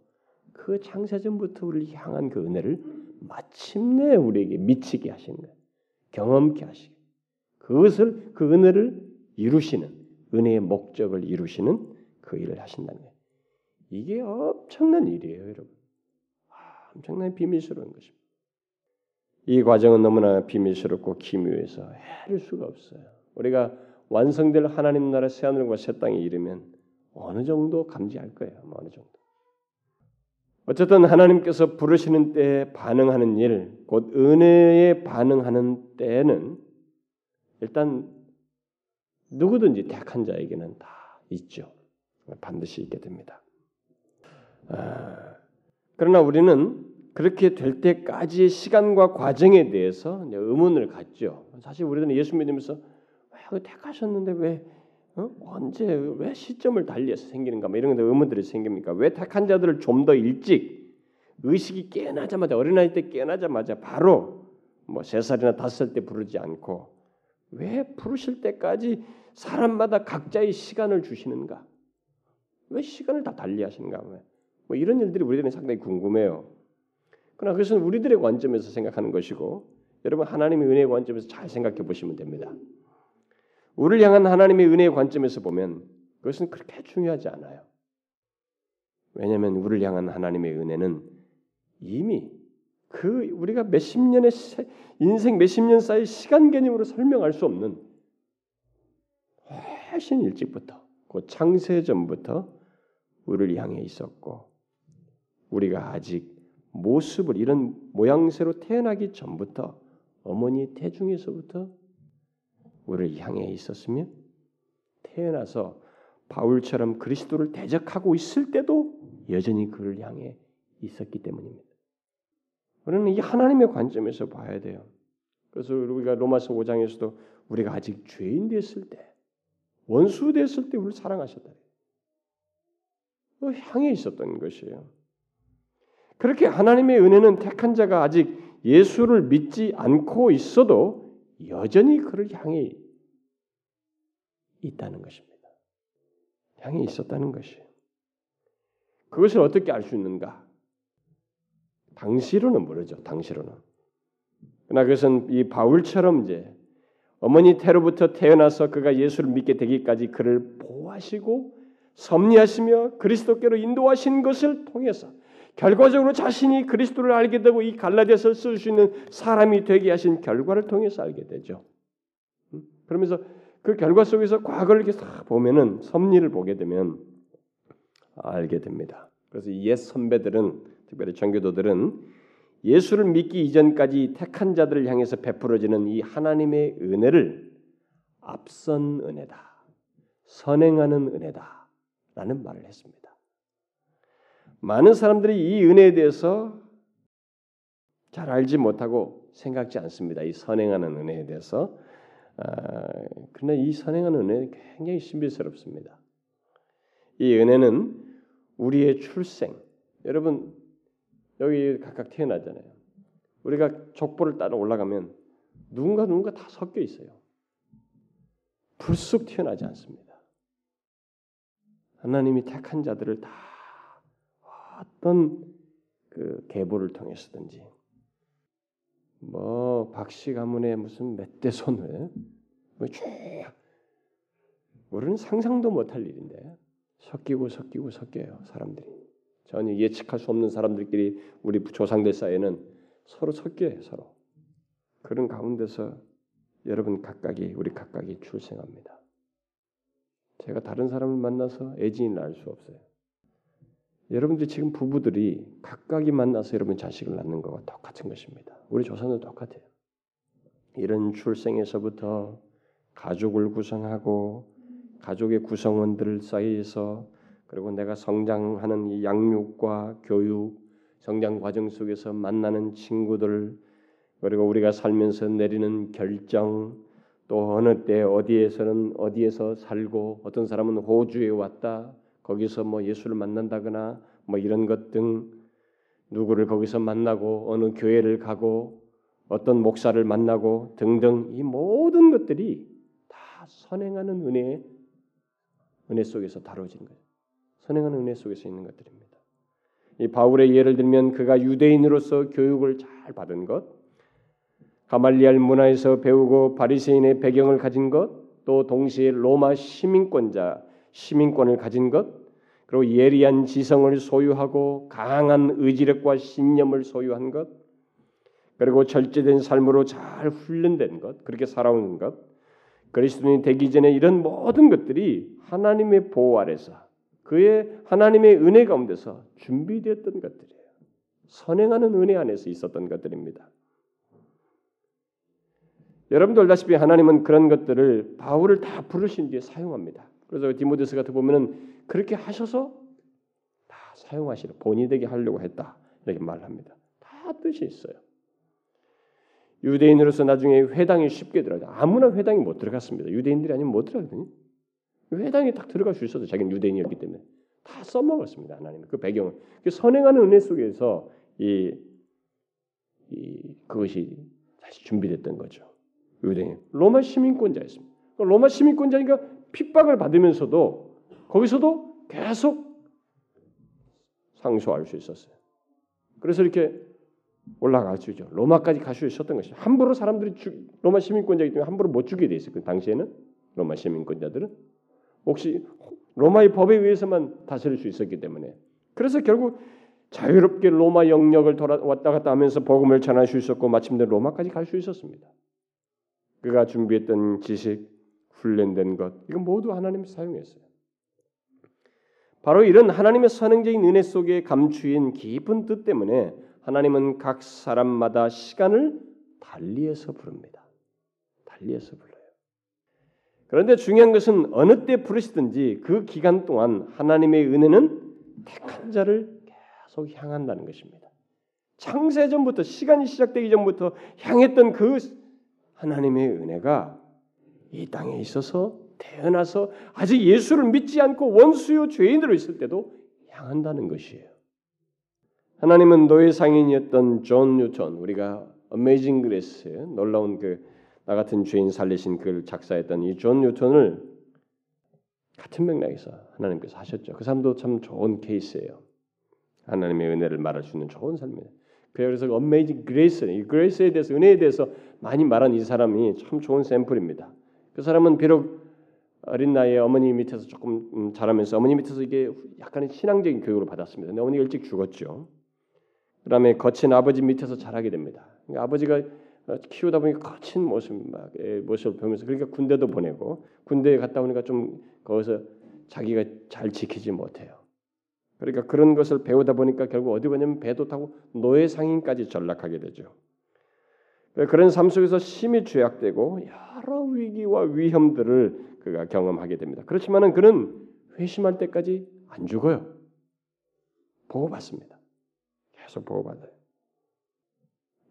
그 창세전부터 우리를 향한 그 은혜를 마침내 우리에게 미치게 하시는 거예요. 경험케 하시게. 그것을 그 은혜를 이루시는 은혜의 목적을 이루시는 그 일을 하신다는 거예요. 이게 엄청난 일이에요, 여러분. 아, 엄청난 비밀스러운 것입니다. 이 과정은 너무나 비밀스럽고 기묘해서 헤아릴 수가 없어요. 우리가 완성될 하나님 나라 새 하늘과 새 땅에 이르면 어느 정도 감지할 거예요. 뭐 어느 정도. 어쨌든 하나님께서 부르시는 때에 반응하는 일, 곧 은혜에 반응하는 때에는 일단 누구든지 택한 자에게는 다 있죠. 반드시 있게 됩니다. 아, 그러나 우리는 그렇게 될 때까지의 시간과 과정에 대해서 의문을 갖죠. 사실 우리는 예수 믿으면서 왜 택하셨는데 왜 어? 언제 왜 시점을 달리해서 생기는가 뭐 이런 데 의문들이 생깁니까? 왜 택한 자들을 좀 더 일찍 의식이 깨어나자마자 어린아이 때 깨어나자마자 바로 뭐 세 살이나 다섯 살 때 부르지 않고 왜 부르실 때까지 사람마다 각자의 시간을 주시는가? 왜 시간을 다 달리하시는가? 뭐 이런 일들이 우리들은 상당히 궁금해요. 그러나 그것은 우리들의 관점에서 생각하는 것이고 여러분 하나님의 은혜의 관점에서 잘 생각해 보시면 됩니다. 우리를 향한 하나님의 은혜의 관점에서 보면 그것은 그렇게 중요하지 않아요. 왜냐하면 우리를 향한 하나님의 은혜는 이미 그 우리가 몇십 년의 인생 몇십 년 사이 시간 개념으로 설명할 수 없는 훨씬 일찍부터 그 창세 전부터 우리를 향해 있었고 우리가 아직 모습을 이런 모양새로 태어나기 전부터 어머니 태중에서부터 우리를 향해 있었으며 태어나서 바울처럼 그리스도를 대적하고 있을 때도 여전히 그를 향해 있었기 때문입니다. 우리는 이 하나님의 관점에서 봐야 돼요. 그래서 우리가 로마서 5장에서도 우리가 아직 죄인 됐을 때, 원수 됐을 때 우리를 사랑하셨다. 그 향해 있었던 것이에요. 그렇게 하나님의 은혜는 택한 자가 아직 예수를 믿지 않고 있어도 여전히 그를 향해 있다는 것입니다. 향해 있었다는 것이에요. 그것을 어떻게 알 수 있는가? 당시로는 모르죠. 당시로는. 그러나 그것은 이 바울처럼 이제 어머니 태로부터 태어나서 그가 예수를 믿게 되기까지 그를 보호하시고 섭리하시며 그리스도께로 인도하신 것을 통해서 결과적으로 자신이 그리스도를 알게 되고 이 갈라디아서 쓸 수 있는 사람이 되게 하신 결과를 통해서 알게 되죠. 음? 그러면서 그 결과 속에서 과거를 이렇게 싹 보면은 섭리를 보게 되면 알게 됩니다. 그래서 옛 선배들은 특별히 전교도들은 예수를 믿기 이전까지 택한 자들을 향해서 베풀어지는 이 하나님의 은혜를 앞선 은혜다. 선행하는 은혜다 라는 말을 했습니다. 많은 사람들이 이 은혜에 대해서 잘 알지 못하고 생각지 않습니다. 이 선행하는 은혜에 대해서. 아, 그러나 이 선행하는 은혜 굉장히 신비스럽습니다. 이 은혜는 우리의 출생. 여러분 여기 각각 태어나잖아요. 우리가 족보를 따라 올라가면 누군가 누군가 다 섞여 있어요. 불쑥 태어나지 않습니다. 하나님이 택한 자들을 다 어떤 그 계보를 통해서든지 뭐 박씨 가문의 무슨 멧돼손을 뭐쭉 우리는 상상도 못할 일인데 섞이고 섞이고 섞여요 사람들이 전혀 예측할 수 없는 사람들끼리 우리 조상들 사이에는 서로 섞여 서로 그런 가운데서 여러분 각각이 우리 각각이 출생합니다. 제가 다른 사람을 만나서 애진이 날수 없어요. 여러분들 지금 부부들이 각각이 만나서 여러분 자식을 낳는 것과 똑같은 것입니다. 우리 조상도 똑같아요. 이런 출생에서부터 가족을 구성하고 가족의 구성원들 사이에서 그리고 내가 성장하는 이 양육과 교육, 성장 과정 속에서 만나는 친구들 그리고 우리가 살면서 내리는 결정 또 어느 때 어디에서는 어디에서 살고 어떤 사람은 호주에 왔다 거기서 뭐 예수를 만난다거나 뭐 이런 것 등 누구를 거기서 만나고 어느 교회를 가고 어떤 목사를 만나고 등등 이 모든 것들이 다 선행하는 은혜 은혜 속에서 다뤄진 거예요. 선행하는 은혜 속에서 있는 것들입니다. 이 바울의 예를 들면 그가 유대인으로서 교육을 잘 받은 것, 가말리알 문화에서 배우고 바리새인의 배경을 가진 것, 또 동시에 로마 시민권자 시민권을 가진 것, 그리고 예리한 지성을 소유하고 강한 의지력과 신념을 소유한 것, 그리고 절제된 삶으로 잘 훈련된 것, 그렇게 살아오는 것, 그리스도인이 되기 전에 이런 모든 것들이 하나님의 보호 아래서 그의 하나님의 은혜 가운데서 준비되었던 것들이에요. 선행하는 은혜 안에서 있었던 것들입니다. 여러분도 알다시피 하나님은 그런 것들을 바울을 다 부르신 뒤에 사용합니다. 그래서 디모데스 같은 보면은 그렇게 하셔서 다 사용하시려 본이 되게 하려고 했다 이렇게 말합니다. 다 뜻이 있어요. 유대인으로서 나중에 회당에 쉽게 들어가요. 아무나 회당에 못 들어갔습니다. 유대인들이 아니면 못 들어가거든요. 회당에 딱 들어갈 수 있어도 자기는 유대인이었기 때문에 다 써먹었습니다. 하나님 그 배경을 그 선행하는 은혜 속에서 이, 이 그것이 다시 준비됐던 거죠. 유대인 로마 시민권자였습니다. 로마 시민권자니까 핍박을 받으면서도 거기서도 계속 상소할 수 있었어요. 그래서 이렇게 올라갈 수 있죠. 로마까지 갈 수 있었던 것이 함부로 사람들이 주, 로마 시민권자이기 때문에 함부로 못 주게 돼 있어요. 그 당시에는 로마 시민권자들은 혹시 로마의 법에 의해서만 다스릴 수 있었기 때문에 그래서 결국 자유롭게 로마 영역을 돌아 왔다 갔다 하면서 복음을 전할 수 있었고 마침내 로마까지 갈 수 있었습니다. 그가 준비했던 지식, 훈련된 것 이건 모두 하나님 사용했어요. 바로 이런 하나님의 선행적인 은혜 속에 감추인 깊은 뜻 때문에 하나님은 각 사람마다 시간을 달리해서 부릅니다. 달리해서 불러요. 그런데 중요한 것은 어느 때 부르시든지 그 기간 동안 하나님의 은혜는 택한 자를 계속 향한다는 것입니다. 창세 전부터 시간이 시작되기 전부터 향했던 그 하나님의 은혜가 이 땅에 있어서 태어나서 아직 예수를 믿지 않고 원수요 죄인으로 있을 때도 향한다는 것이에요. 하나님은 노예 상인이었던 존 뉴턴 우리가 Amazing Grace 놀라운 그 나 같은 죄인 살리신 글 작사했던 이 존 뉴턴을 같은 맥락에서 하나님께서 하셨죠. 그 사람도 참 좋은 케이스예요. 하나님의 은혜를 말할 수 있는 좋은 삶이에요. 그래서 Amazing Grace, 이 grace에 대해서 은혜에 대해서 많이 말한 이 사람이 참 좋은 샘플입니다. 그 사람은 비록 어린 나이에 어머니 밑에서 조금 음, 자라면서 어머니 밑에서 이게 약간의 신앙적인 교육을 받았습니다. 근데 어머니가 일찍 죽었죠. 그다음에 거친 아버지 밑에서 자라게 됩니다. 그러니까 아버지가 어, 키우다 보니까 거친 모습 막 모습을 보면서 그러니까 군대도 보내고 군대에 갔다 오니까 좀 거기서 자기가 잘 지키지 못해요. 그러니까 그런 것을 배우다 보니까 결국 어디 가냐면 배도 타고 노예 상인까지 전락하게 되죠. 그런 삶 속에서 심히 죄악되고 여러 위기와 위험들을 그가 경험하게 됩니다. 그렇지만은 그는 회심할 때까지 안 죽어요. 보호받습니다. 계속 보호받아요.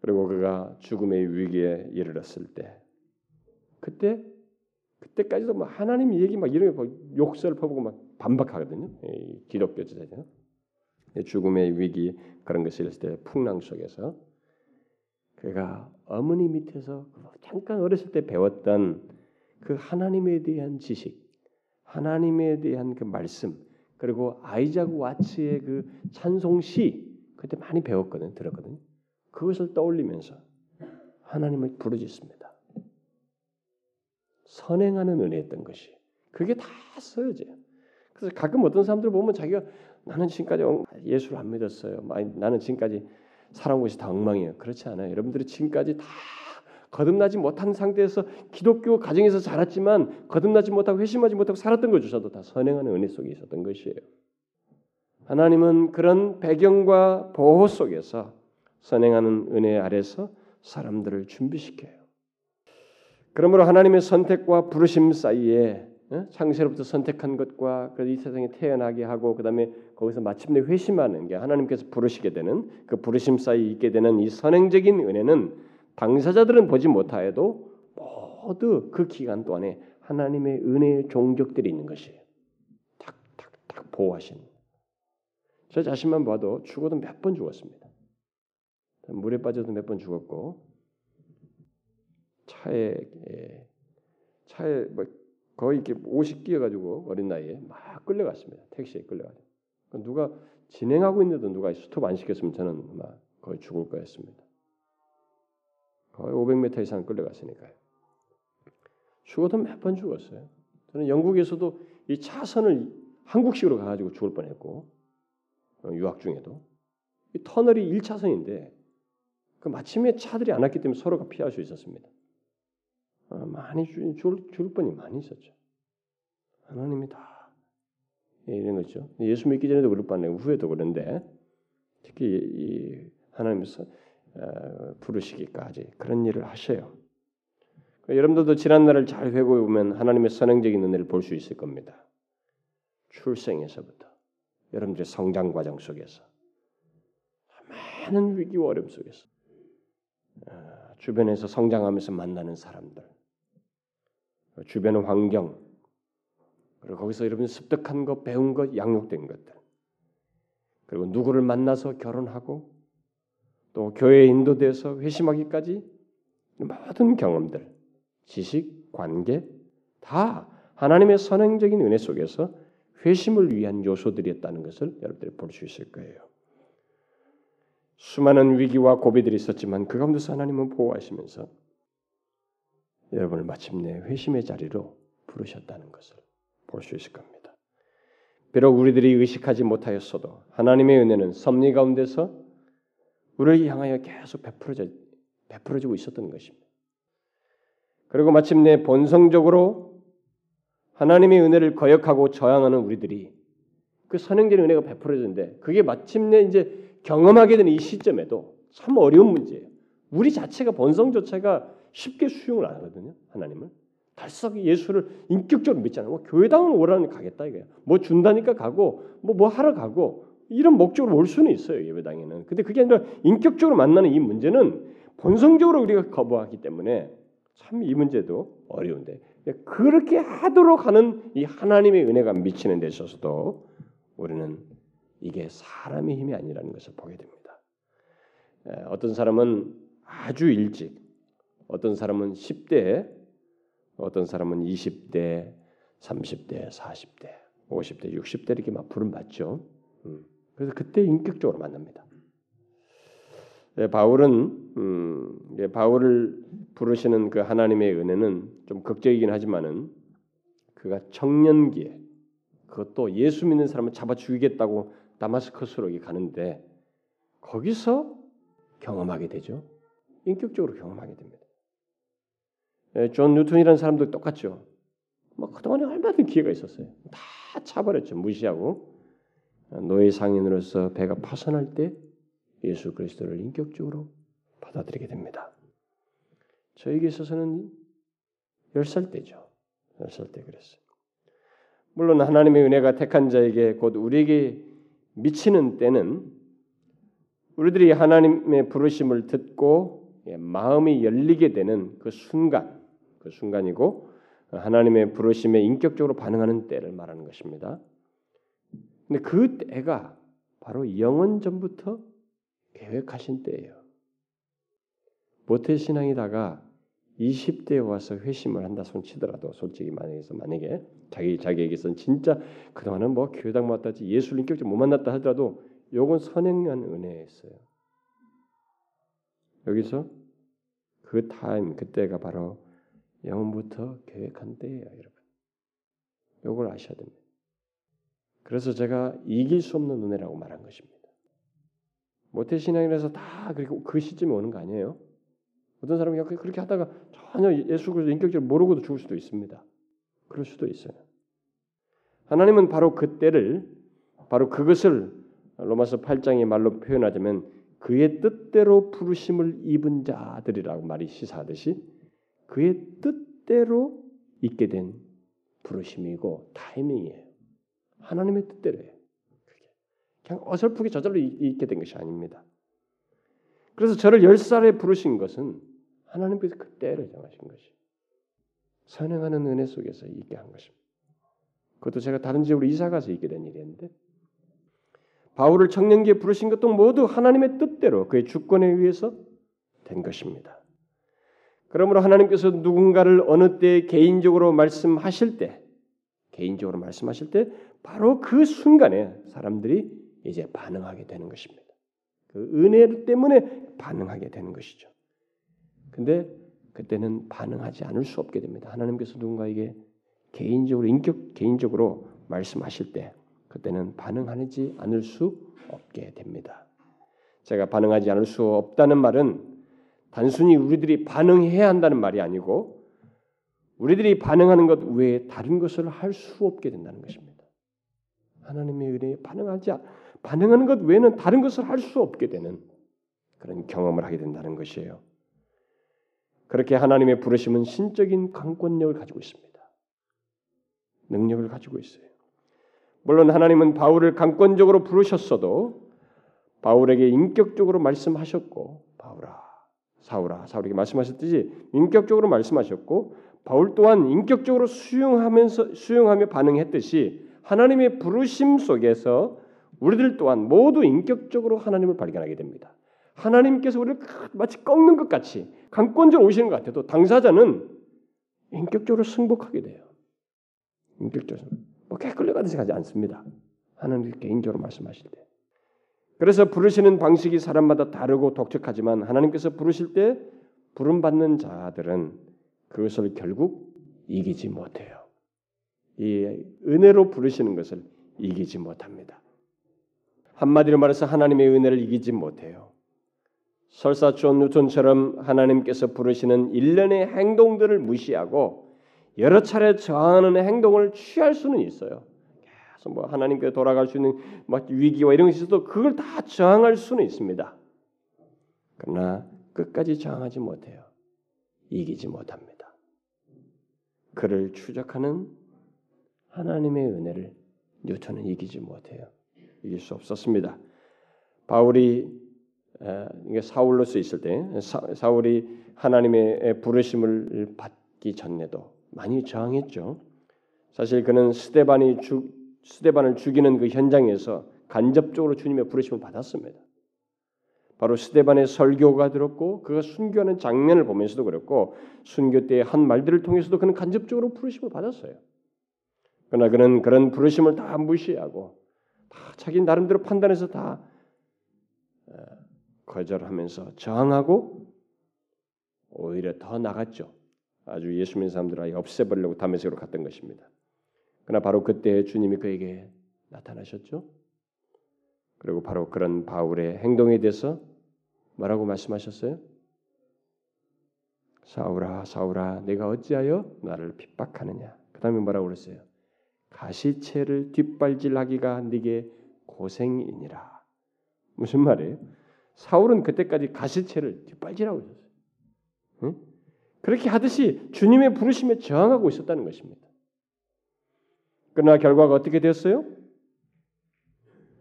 그리고 그가 죽음의 위기에 이르렀을 때 그때 그때까지도 뭐 하나님 얘기 막 이런 거 욕설 퍼부고 막 반박하거든요. 기독교 지자죠. 죽음의 위기 그런 것이 있을 때 풍랑 속에서 그가 어머니 밑에서 잠깐 어렸을 때 배웠던 그 하나님에 대한 지식, 하나님에 대한 그 말씀, 그리고 아이작 와츠의 그 찬송시 그때 많이 배웠거든, 들었거든. 그것을 떠올리면서 하나님을 부르짖습니다. 선행하는 은혜였던 것이 그게 다 써야져요. 그래서 가끔 어떤 사람들 보면 자기가 나는 지금까지 예수를 안 믿었어요. 나는 지금까지 살아온 것이 다 엉망이에요. 그렇지 않아요. 여러분들이 지금까지 다 거듭나지 못한 상태에서 기독교 가정에서 자랐지만 거듭나지 못하고 회심하지 못하고 살았던 것조차도 다 선행하는 은혜 속에 있었던 것이에요. 하나님은 그런 배경과 보호 속에서 선행하는 은혜 아래서 사람들을 준비시켜요. 그러므로 하나님의 선택과 부르심 사이에 어? 창세로부터 선택한 것과 이 세상에 태어나게 하고 그 다음에 거기서 마침내 회심하는 게 하나님께서 부르시게 되는 그 부르심 사이에 있게 되는 이 선행적인 은혜는 당사자들은 보지 못하여도 모두 그 기간 동안에 하나님의 은혜의 종족들이 있는 것이에요. 탁탁탁 보호하신. 저 자신만 봐도 죽어도 몇 번 죽었습니다. 물에 빠져도 몇 번 죽었고 차에 예, 차에 뭐 거의 이렇게 옷이 끼어가지고 어린 나이에 막 끌려갔습니다. 택시에 끌려가지고 누가 진행하고 있는데도 누가 스톱 안 시켰으면 저는 막 거의 죽을 거였습니다. 거의 500m 이상 끌려갔으니까요. 죽어도 몇 번 죽었어요. 저는 영국에서도 이 차선을 한국식으로 가가지고 죽을 뻔했고 어, 유학 중에도 이 터널이 1차선인데 그 마침에 차들이 안 왔기 때문에 서로가 피할 수 있었습니다. 어, 많이 줄, 줄 뻔이 많이 있었죠. 하나님이 다 이런 거죠. 예수 믿기 전에도 그럴 뻔했고 후에도 그런데 특히 이 하나님께서 어, 부르시기까지 그런 일을 하셔요. 여러분들도 지난 날을 잘 회고해 보면 하나님의 선행적인 은혜를 볼 수 있을 겁니다. 출생에서부터 여러분들의 성장 과정 속에서 많은 위기와 어려움 속에서 어, 주변에서 성장하면서 만나는 사람들, 주변 환경, 그리고 거기서 여러분 습득한 것, 배운 것, 양육된 것들, 그리고 누구를 만나서 결혼하고 또 교회에 인도돼서 회심하기까지 모든 경험들, 지식, 관계 다 하나님의 선행적인 은혜 속에서 회심을 위한 요소들이었다는 것을 여러분들이 볼 수 있을 거예요. 수많은 위기와 고비들이 있었지만 그 가운데서 하나님은 보호하시면서 여러분을 마침내 회심의 자리로 부르셨다는 것을 볼 수 있을 겁니다. 비록 우리들이 의식하지 못하였어도 하나님의 은혜는 섭리 가운데서 우리를 향하여 계속 베풀어져 베풀어지고 있었던 것입니다. 그리고 마침내 본성적으로 하나님의 은혜를 거역하고 저항하는 우리들이 그 선행된 은혜가 베풀어지는데 그게 마침내 이제 경험하게 되는 이 시점에도 참 어려운 문제예요. 우리 자체가 본성 자체가 쉽게 수용을 안 하거든요. 하나님을. 달싹 예수를 인격적으로 믿잖아요. 뭐 교회당은 오라는 가겠다 이거예요. 뭐 준다니까 가고 뭐뭐 뭐 하러 가고 이런 목적으로 올 수는 있어요. 예배당에는. 근데 그게 아니라 인격적으로 만나는 이 문제는 본성적으로 우리가 거부하기 때문에 참 이 문제도 어려운데 그렇게 하도록 하는 이 하나님의 은혜가 미치는 데 있어서도 우리는 이게 사람의 힘이 아니라는 것을 보게 됩니다. 어떤 사람은 아주 일찍, 어떤 사람은 10대, 어떤 사람은 20대, 30대, 40대, 50대, 60대 이렇게 막 부름 받죠. 음. 그래서 그때 인격적으로 만납니다. 바울은 음, 바울을 부르시는 그 하나님의 은혜는 좀 극적이긴 하지만은 그가 청년기에 그것도 예수 믿는 사람을 잡아 죽이겠다고 다마스커스로 가는데 거기서 경험하게 되죠. 인격적으로 경험하게 됩니다. 예, 존 뉴턴이라는 사람도 똑같죠. 뭐 그동안에 얼마나 기회가 있었어요. 다 차버렸죠. 무시하고 노예 상인으로서 배가 파선할 때 예수 그리스도를 인격적으로 받아들이게 됩니다. 저에게 있어서는 10살 때죠. 10살 때 그랬어요. 물론 하나님의 은혜가 택한 자에게 곧 우리에게 미치는 때는 우리들이 하나님의 부르심을 듣고 예, 마음이 열리게 되는 그 순간, 그 순간이고 하나님의 부르심에 인격적으로 반응하는 때를 말하는 것입니다. 근데 그 때가 바로 영원 전부터 계획하신 때예요. 모태 신앙이다가 20대에 와서 회심을 한다 손치더라도 솔직히 만약에서 만약에 자기 자기에게선 진짜 그동안은 뭐 교회당 왔다지 예수를 인격적으로 못 만났다 하더라도 요건 선행한 은혜였어요. 여기서 그 타임 그때가 바로 영원부터 계획한 때예요, 여러분. 요걸 아셔야 됩니다. 그래서 제가 이길 수 없는 은혜라고 말한 것입니다. 모태신앙이라서 다 그리고 그 시점에 오는 거 아니에요? 어떤 사람이 그렇게 하다가 전혀 예수 그리스도 인격적으로 모르고도 죽을 수도 있습니다. 그럴 수도 있어요. 하나님은 바로 그때를 바로 그것을 로마서 8장의 말로 표현하자면 그의 뜻대로 부르심을 입은 자들이라고 말이 시사하듯이 그의 뜻대로 있게 된 부르심이고 타이밍이에요. 하나님의 뜻대로예요. 그냥 어설프게 저절로 있게 된 것이 아닙니다. 그래서 저를 열 살에 부르신 것은 하나님께서 그 때를 정하신 것이 선행하는 은혜 속에서 있게 한 것입니다. 그것도 제가 다른 지역으로 이사 가서 있게 된 일이었는데 바울을 청년기에 부르신 것도 모두 하나님의 뜻대로 그의 주권에 의해서 된 것입니다. 그러므로 하나님께서 누군가를 어느 때 개인적으로 말씀하실 때 개인적으로 말씀하실 때 바로 그 순간에 사람들이 이제 반응하게 되는 것입니다. 그 은혜 때문에 반응하게 되는 것이죠. 근데 그때는 반응하지 않을 수 없게 됩니다. 하나님께서 누군가에게 개인적으로 인격 개인적으로 말씀하실 때 그때는 반응하지 않을 수 없게 됩니다. 제가 반응하지 않을 수 없다는 말은 단순히 우리들이 반응해야 한다는 말이 아니고 우리들이 반응하는 것 외에 다른 것을 할 수 없게 된다는 것입니다. 하나님의 은혜에 반응하지 반응하는 것 외에는 다른 것을 할 수 없게 되는 그런 경험을 하게 된다는 것이에요. 그렇게 하나님의 부르심은 신적인 강권력을 가지고 있습니다. 능력을 가지고 있어요. 물론 하나님은 바울을 강권적으로 부르셨어도 바울에게 인격적으로 말씀하셨고 바울아 사울아 사울에게 말씀하셨듯이 인격적으로 말씀하셨고 바울 또한 인격적으로 수용하면서 수용하며 반응했듯이 하나님의 부르심 속에서 우리들 또한 모두 인격적으로 하나님을 발견하게 됩니다. 하나님께서 우리를 마치 꺾는 것 같이 강권적으로 오시는 것 같아도 당사자는 인격적으로 승복하게 돼요. 인격적으로 뭐 끌려가듯이 가지 않습니다. 하나님 개인적으로 말씀하실 때. 그래서 부르시는 방식이 사람마다 다르고 독특하지만 하나님께서 부르실 때 부름 받는 자들은 그것을 결국 이기지 못해요. 이 은혜로 부르시는 것을 이기지 못합니다. 한마디로 말해서 하나님의 은혜를 이기지 못해요. 설사 존 뉴턴처럼 하나님께서 부르시는 일련의 행동들을 무시하고 여러 차례 저항하는 행동을 취할 수는 있어요. 계속 뭐 하나님께 돌아갈 수 있는 막 위기와 이런 것이 있어도 그걸 다 저항할 수는 있습니다. 그러나 끝까지 저항하지 못해요. 이기지 못합니다. 그를 추적하는 하나님의 은혜를 뉴턴은 이기지 못해요. 이길 수 없었습니다. 바울이 이게 사울로서 있을 때 사, 울이 하나님의 부르심을 받기 전에도 많이 저항했죠. 사실 그는 스테반이 죽 스테반을 죽이는 그 현장에서 간접적으로 주님의 부르심을 받았습니다. 바로 스테반의 설교가 들었고 그가 순교하는 장면을 보면서도 그랬고 순교 때의 한 말들을 통해서도 그는 간접적으로 부르심을 받았어요. 그러나 그는 그런 부르심을 다 무시하고 다 자기 나름대로 판단해서 다 어, 거절하면서 저항하고 오히려 더 나갔죠. 아주 예수 믿는 사람들을 아예 없애버리려고 다메섹으로 갔던 것입니다. 그러나 바로 그때 주님이 그에게 나타나셨죠. 그리고 바로 그런 바울의 행동에 대해서 뭐라고 말씀하셨어요? 사울아 사울아 내가 어찌하여 나를 핍박하느냐. 그 다음에 뭐라고 그랬어요? 가시채를 뒷발질하기가 네게 고생이니라. 무슨 말이에요? 사울은 그때까지 가시채를 뒷발질하고 있었어요. 응? 그렇게 하듯이 주님의 부르심에 저항하고 있었다는 것입니다. 그러나 결과가 어떻게 됐어요?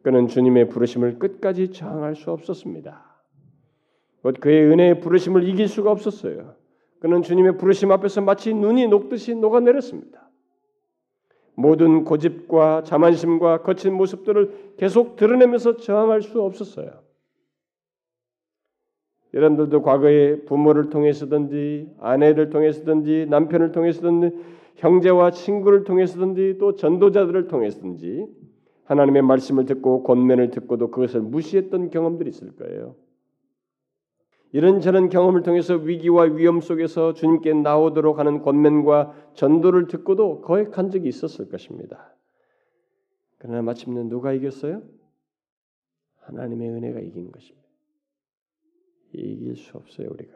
그는 주님의 부르심을 끝까지 저항할 수 없었습니다. 그의 은혜의 부르심을 이길 수가 없었어요. 그는 주님의 부르심 앞에서 마치 눈이 녹듯이 녹아내렸습니다. 모든 고집과 자만심과 거친 모습들을 계속 드러내면서 저항할 수 없었어요. 여러분들도 과거에 부모를 통해서든지 아내를 통해서든지 남편을 통해서든지 형제와 친구를 통해서든지 또 전도자들을 통해서든지 하나님의 말씀을 듣고 권면을 듣고도 그것을 무시했던 경험들이 있을 거예요. 이런저런 경험을 통해서 위기와 위험 속에서 주님께 나오도록 하는 권면과 전도를 듣고도 거역한 적이 있었을 것입니다. 그러나 마침내 누가 이겼어요? 하나님의 은혜가 이긴 것입니다. 이길 수 없어요 우리가.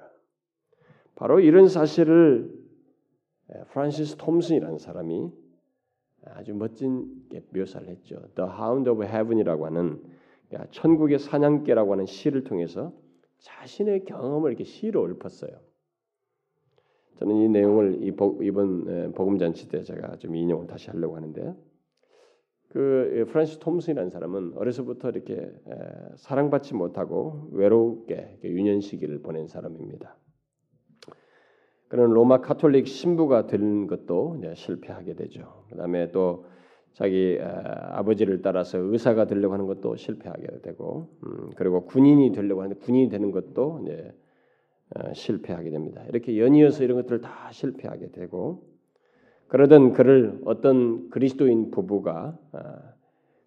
바로 이런 사실을 프란시스 톰슨이라는 사람이 아주 멋진 묘사를 했죠. The Hound of Heaven이라고 하는 천국의 사냥개라고 하는 시를 통해서 자신의 경험을 이렇게 시로 읊었어요. 저는 이 내용을 이번 복음 잔치 때 제가 좀 인용을 다시 하려고 하는데 그 프란시스 톰슨이라는 사람은 어려서부터 이렇게 사랑받지 못하고 외롭게 유년 시기를 보낸 사람입니다. 그런 로마 카톨릭 신부가 된 것도 실패하게 되죠. 그다음에 또 자기 아버지를 따라서 의사가 되려고 하는 것도 실패하게 되고, 음, 그리고 군인이 되려고 하는데 군인이 되는 것도 이제 실패하게 됩니다. 이렇게 연이어서 이런 것들을 다 실패하게 되고, 그러던 그를 어떤 그리스도인 부부가 아,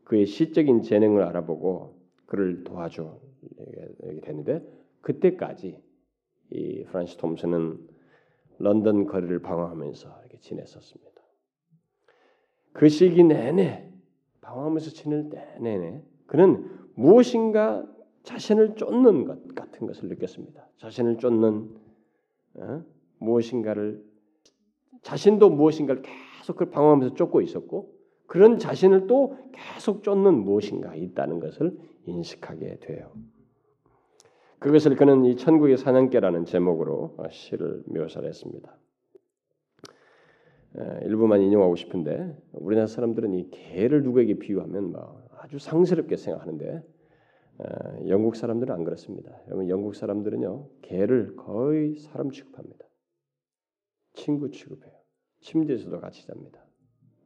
그의 시적인 재능을 알아보고 그를 도와줘 되는데 그때까지 이 프란시 톰슨은 런던 거리를 방황하면서 이렇게 지냈었습니다. 그 시기 내내 방황하면서 지낼 때 내내 그는 무엇인가 자신을 쫓는 것 같은 것을 느꼈습니다. 자신을 쫓는 어? 무엇인가를 자신도 무엇인가를 계속 그 방황하면서 쫓고 있었고 그런 자신을 또 계속 쫓는 무엇인가 있다는 것을 인식하게 돼요. 그것을 그는 이 천국의 사냥개라는 제목으로 시를 묘사를 했습니다. 일부만 인용하고 싶은데 우리나라 사람들은 이 개를 누구에게 비유하면 뭐 아주 상스럽게 생각하는데 영국 사람들은 안 그렇습니다. 여러분 영국 사람들은요 개를 거의 사람 취급합니다. 친구 취급해요. 침대에서도 같이 잡니다.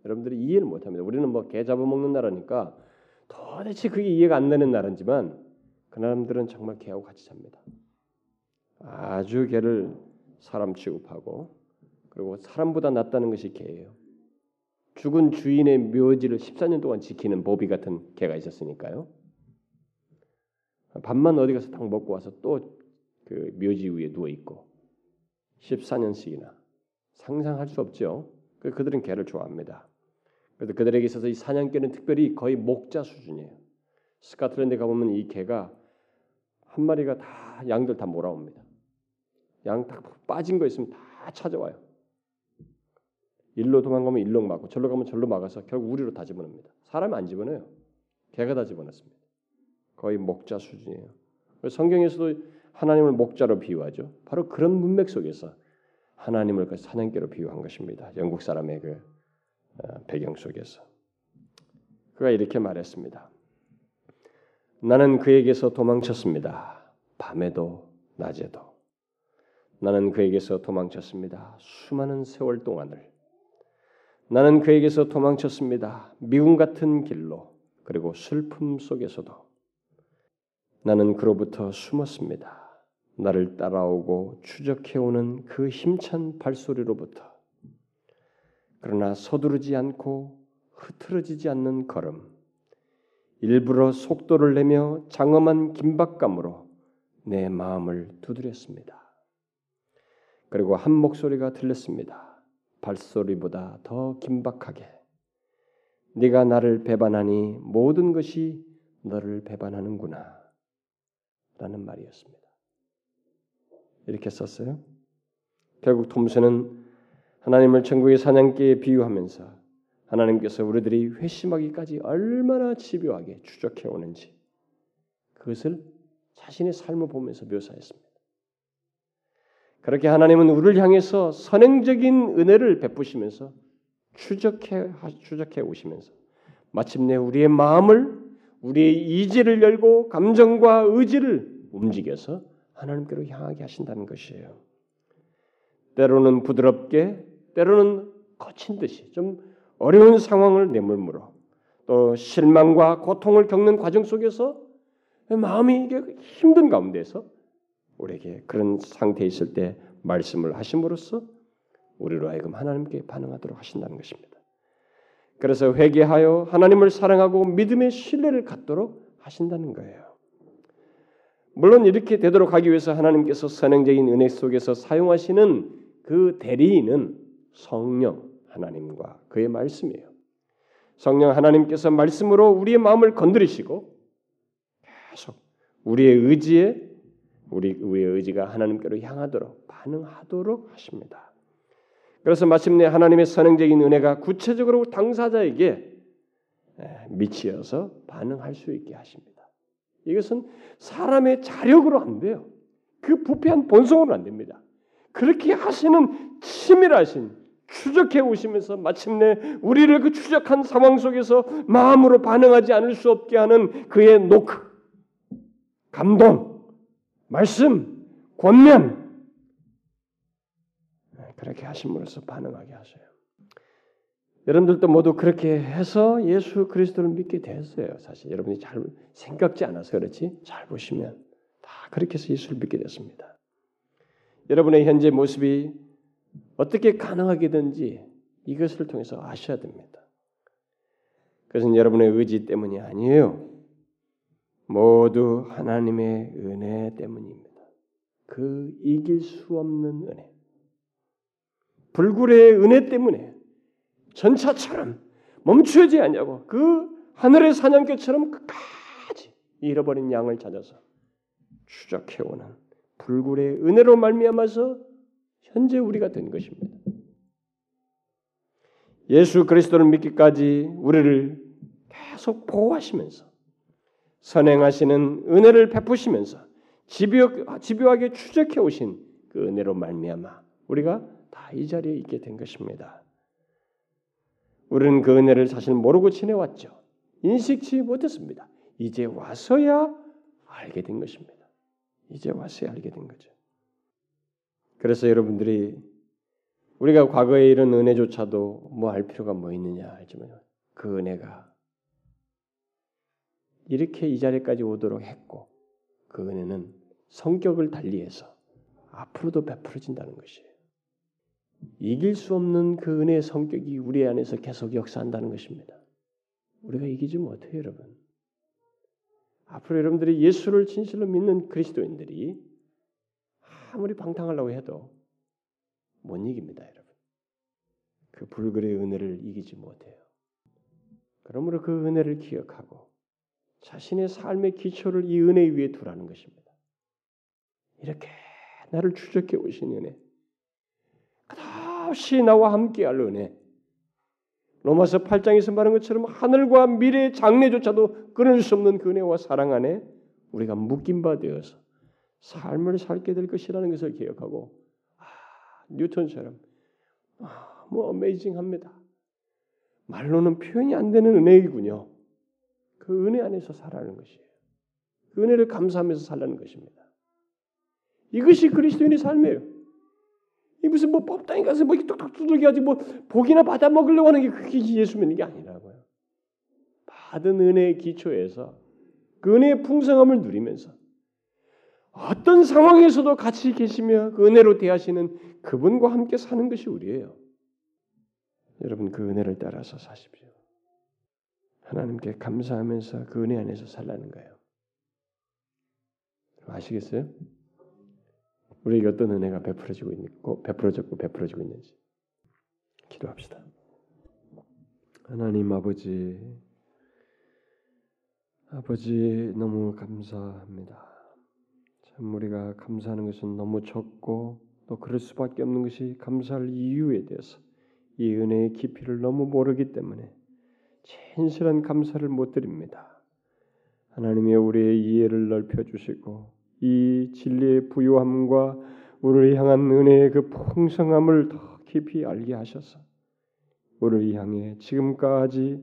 여러분들이 이해를 못합니다. 우리는 뭐 개 잡아먹는 나라니까 도대체 그게 이해가 안 되는 나라지만 그 사람들은 정말 개하고 같이 삽니다. 아주 개를 사람 취급하고 그리고 사람보다 낫다는 것이 개예요. 죽은 주인의 묘지를 14년 동안 지키는 보비 같은 개가 있었으니까요. 밤만 어디 가서 딱 먹고 와서 또 그 묘지 위에 누워 있고 14년씩이나 상상할 수 없죠. 그, 그들은 개를 좋아합니다. 그래서 그들에게 있어서 이 사냥개는 특별히 거의 목자 수준이에요. 스카틀랜드 가보면 이 개가 한 마리가 다 양들 다 몰아옵니다. 양다 빠진 거 있으면 다 찾아와요. 일로 도망가면 일로 막고 절로 가면 절로 막아서 결국 우리로 다 집어넣습니다. 사람이 안 집어넣어요. 개가 다 집어넣습니다. 거의 목자 수준이에요. 성경에서도 하나님을 목자로 비유하죠. 바로 그런 문맥 속에서 하나님을 그 사냥개로 비유한 것입니다. 영국 사람의 그 어, 배경 속에서 그가 이렇게 말했습니다. 나는 그에게서 도망쳤습니다. 밤에도 낮에도. 나는 그에게서 도망쳤습니다. 수많은 세월 동안을. 나는 그에게서 도망쳤습니다. 미움 같은 길로 그리고 슬픔 속에서도. 나는 그로부터 숨었습니다. 나를 따라오고 추적해오는 그 힘찬 발소리로부터. 그러나 서두르지 않고 흐트러지지 않는 걸음. 일부러 속도를 내며 장엄한 긴박감으로 내 마음을 두드렸습니다. 그리고 한 목소리가 들렸습니다. 발소리보다 더 긴박하게 네가 나를 배반하니 모든 것이 너를 배반하는구나 라는 말이었습니다. 이렇게 썼어요. 결국 톰스는 하나님을 천국의 사냥개에 비유하면서 하나님께서 우리들이 회심하기까지 얼마나 집요하게 추적해 오는지 그것을 자신의 삶을 보면서 묘사했습니다. 그렇게 하나님은 우리를 향해서 선행적인 은혜를 베푸시면서 추적해 추적해 오시면서 마침내 우리의 마음을 우리의 이지를 열고 감정과 의지를 움직여서 하나님께로 향하게 하신다는 것이에요. 때로는 부드럽게, 때로는 거친 듯이 좀 어려운 상황을 내물므로 또 실망과 고통을 겪는 과정 속에서 마음이 힘든 가운데서 우리에게 그런 상태에 있을 때 말씀을 하심으로써 우리로 하여금 하나님께 반응하도록 하신다는 것입니다. 그래서 회개하여 하나님을 사랑하고 믿음의 신뢰를 갖도록 하신다는 거예요. 물론 이렇게 되도록 하기 위해서 하나님께서 선행적인 은혜 속에서 사용하시는 그 대리인은 성령 하나님과 그의 말씀이에요. 성령 하나님께서 말씀으로 우리의 마음을 건드리시고 계속 우리의 의지에 우리 우리의 의지가 하나님께로 향하도록 반응하도록 하십니다. 그래서 마침내 하나님의 선행적인 은혜가 구체적으로 당사자에게 미치어서 반응할 수 있게 하십니다. 이것은 사람의 자력으로 안 돼요. 그 부패한 본성으로 안 됩니다. 그렇게 하시는 치밀하신 추적해 오시면서 마침내 우리를 그 추적한 상황 속에서 마음으로 반응하지 않을 수 없게 하는 그의 노크, 감동, 말씀, 권면 그렇게 하심으로써 반응하게 하셔요. 여러분들도 모두 그렇게 해서 예수 그리스도를 믿게 됐어요. 사실 여러분이 잘 생각지 않아서 그렇지 잘 보시면 다 그렇게 해서 예수를 믿게 됐습니다. 여러분의 현재 모습이 어떻게 가능하게든지 이것을 통해서 아셔야 됩니다. 그것은 여러분의 의지 때문이 아니에요. 모두 하나님의 은혜 때문입니다. 그 이길 수 없는 은혜. 불굴의 은혜 때문에 전차처럼 멈추지 않냐고 그 하늘의 사냥개처럼 끝까지 잃어버린 양을 찾아서 추적해오는 불굴의 은혜로 말미암아서 현재 우리가 된 것입니다. 예수 그리스도를 믿기까지 우리를 계속 보호하시면서 선행하시는 은혜를 베푸시면서 집요, 집요하게 추적해 오신 그 은혜로 말미암아 우리가 다 이 자리에 있게 된 것입니다. 우리는 그 은혜를 사실 모르고 지내왔죠. 인식치 못했습니다. 이제 와서야 알게 된 것입니다. 이제 와서야 알게 된 거죠. 그래서 여러분들이 우리가 과거에 이런 은혜조차도 뭐 할 필요가 뭐 있느냐 하지만 그 은혜가 이렇게 이 자리까지 오도록 했고 그 은혜는 성격을 달리해서 앞으로도 베풀어진다는 것이에요. 이길 수 없는 그 은혜의 성격이 우리 안에서 계속 역사한다는 것입니다. 우리가 이기지 못해요, 여러분. 앞으로 여러분들이 예수를 진실로 믿는 그리스도인들이 아무리 방탕하려고 해도 못 이깁니다, 여러분. 그 불굴의 은혜를 이기지 못해요. 그러므로 그 은혜를 기억하고 자신의 삶의 기초를 이 은혜 위에 두라는 것입니다. 이렇게 나를 추적해 오신 은혜, 끝없이 나와 함께할 은혜. 로마서 8장에서 말한 것처럼 하늘과 미래의 장래조차도 끊을 수 없는 그 은혜와 사랑 안에 우리가 묶임 바 되어서 삶을 살게 될 것이라는 것을 기억하고 아, 뉴턴처럼 아, 뭐 어메이징합니다. 말로는 표현이 안 되는 은혜이군요. 그 은혜 안에서 살아가는 것이에요. 그 은혜를 감사하면서 살라는 것입니다. 이것이 그리스도인의 삶이에요. 이 무슨 뭐 법당에 가서 뭐 뚝뚝 두들겨 가지고 뭐 복이나 받아 먹으려고 하는 게 그게 예수 믿는 게 아니라고요. 받은 은혜의 기초에서 그 은혜의 풍성함을 누리면서 어떤 상황에서도 같이 계시며 그 은혜로 대하시는 그분과 함께 사는 것이 우리예요. 여러분 그 은혜를 따라서 사십시오. 하나님께 감사하면서 그 은혜 안에서 살라는 거예요. 아시겠어요? 우리에게 어떤 은혜가 베풀어지고 있고 베풀어졌고 베풀어지고 있는지 기도합시다. 하나님 아버지 아버지 너무 감사합니다. 참 우리가 감사하는 것은 너무 적고 또 그럴 수밖에 없는 것이 감사할 이유에 대해서 이 은혜의 깊이를 너무 모르기 때문에 진실한 감사를 못 드립니다. 하나님의 우리의 이해를 넓혀 주시고 이 진리의 부유함과 우리를 향한 은혜의 그 풍성함을 더 깊이 알게 하셔서 우리를 향해 지금까지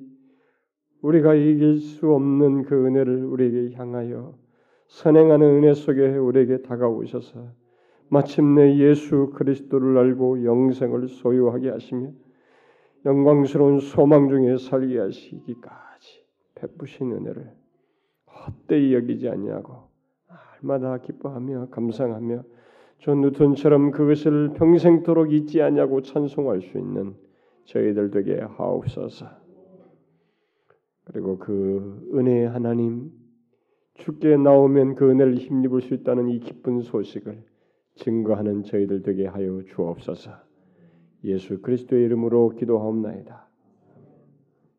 우리가 이길 수 없는 그 은혜를 우리에게 향하여 선행하는 은혜 속에 우리에게 다가오셔서 마침내 예수 그리스도를 알고 영생을 소유하게 하시며 영광스러운 소망 중에 살게 하시기까지 베푸신 은혜를 헛되이 여기지 아니하고 날마다 기뻐하며 감상하며 존 뉴턴처럼 그것을 평생토록 잊지 않고 찬송할 수 있는 저희들 되게 하옵소서. 그리고 그 은혜의 하나님 죽게 나오면 그 은혜를 힘입을 수 있다는 이 기쁜 소식을 증거하는 저희들 되게 하여 주옵소서. 예수 그리스도의 이름으로 기도하옵나이다.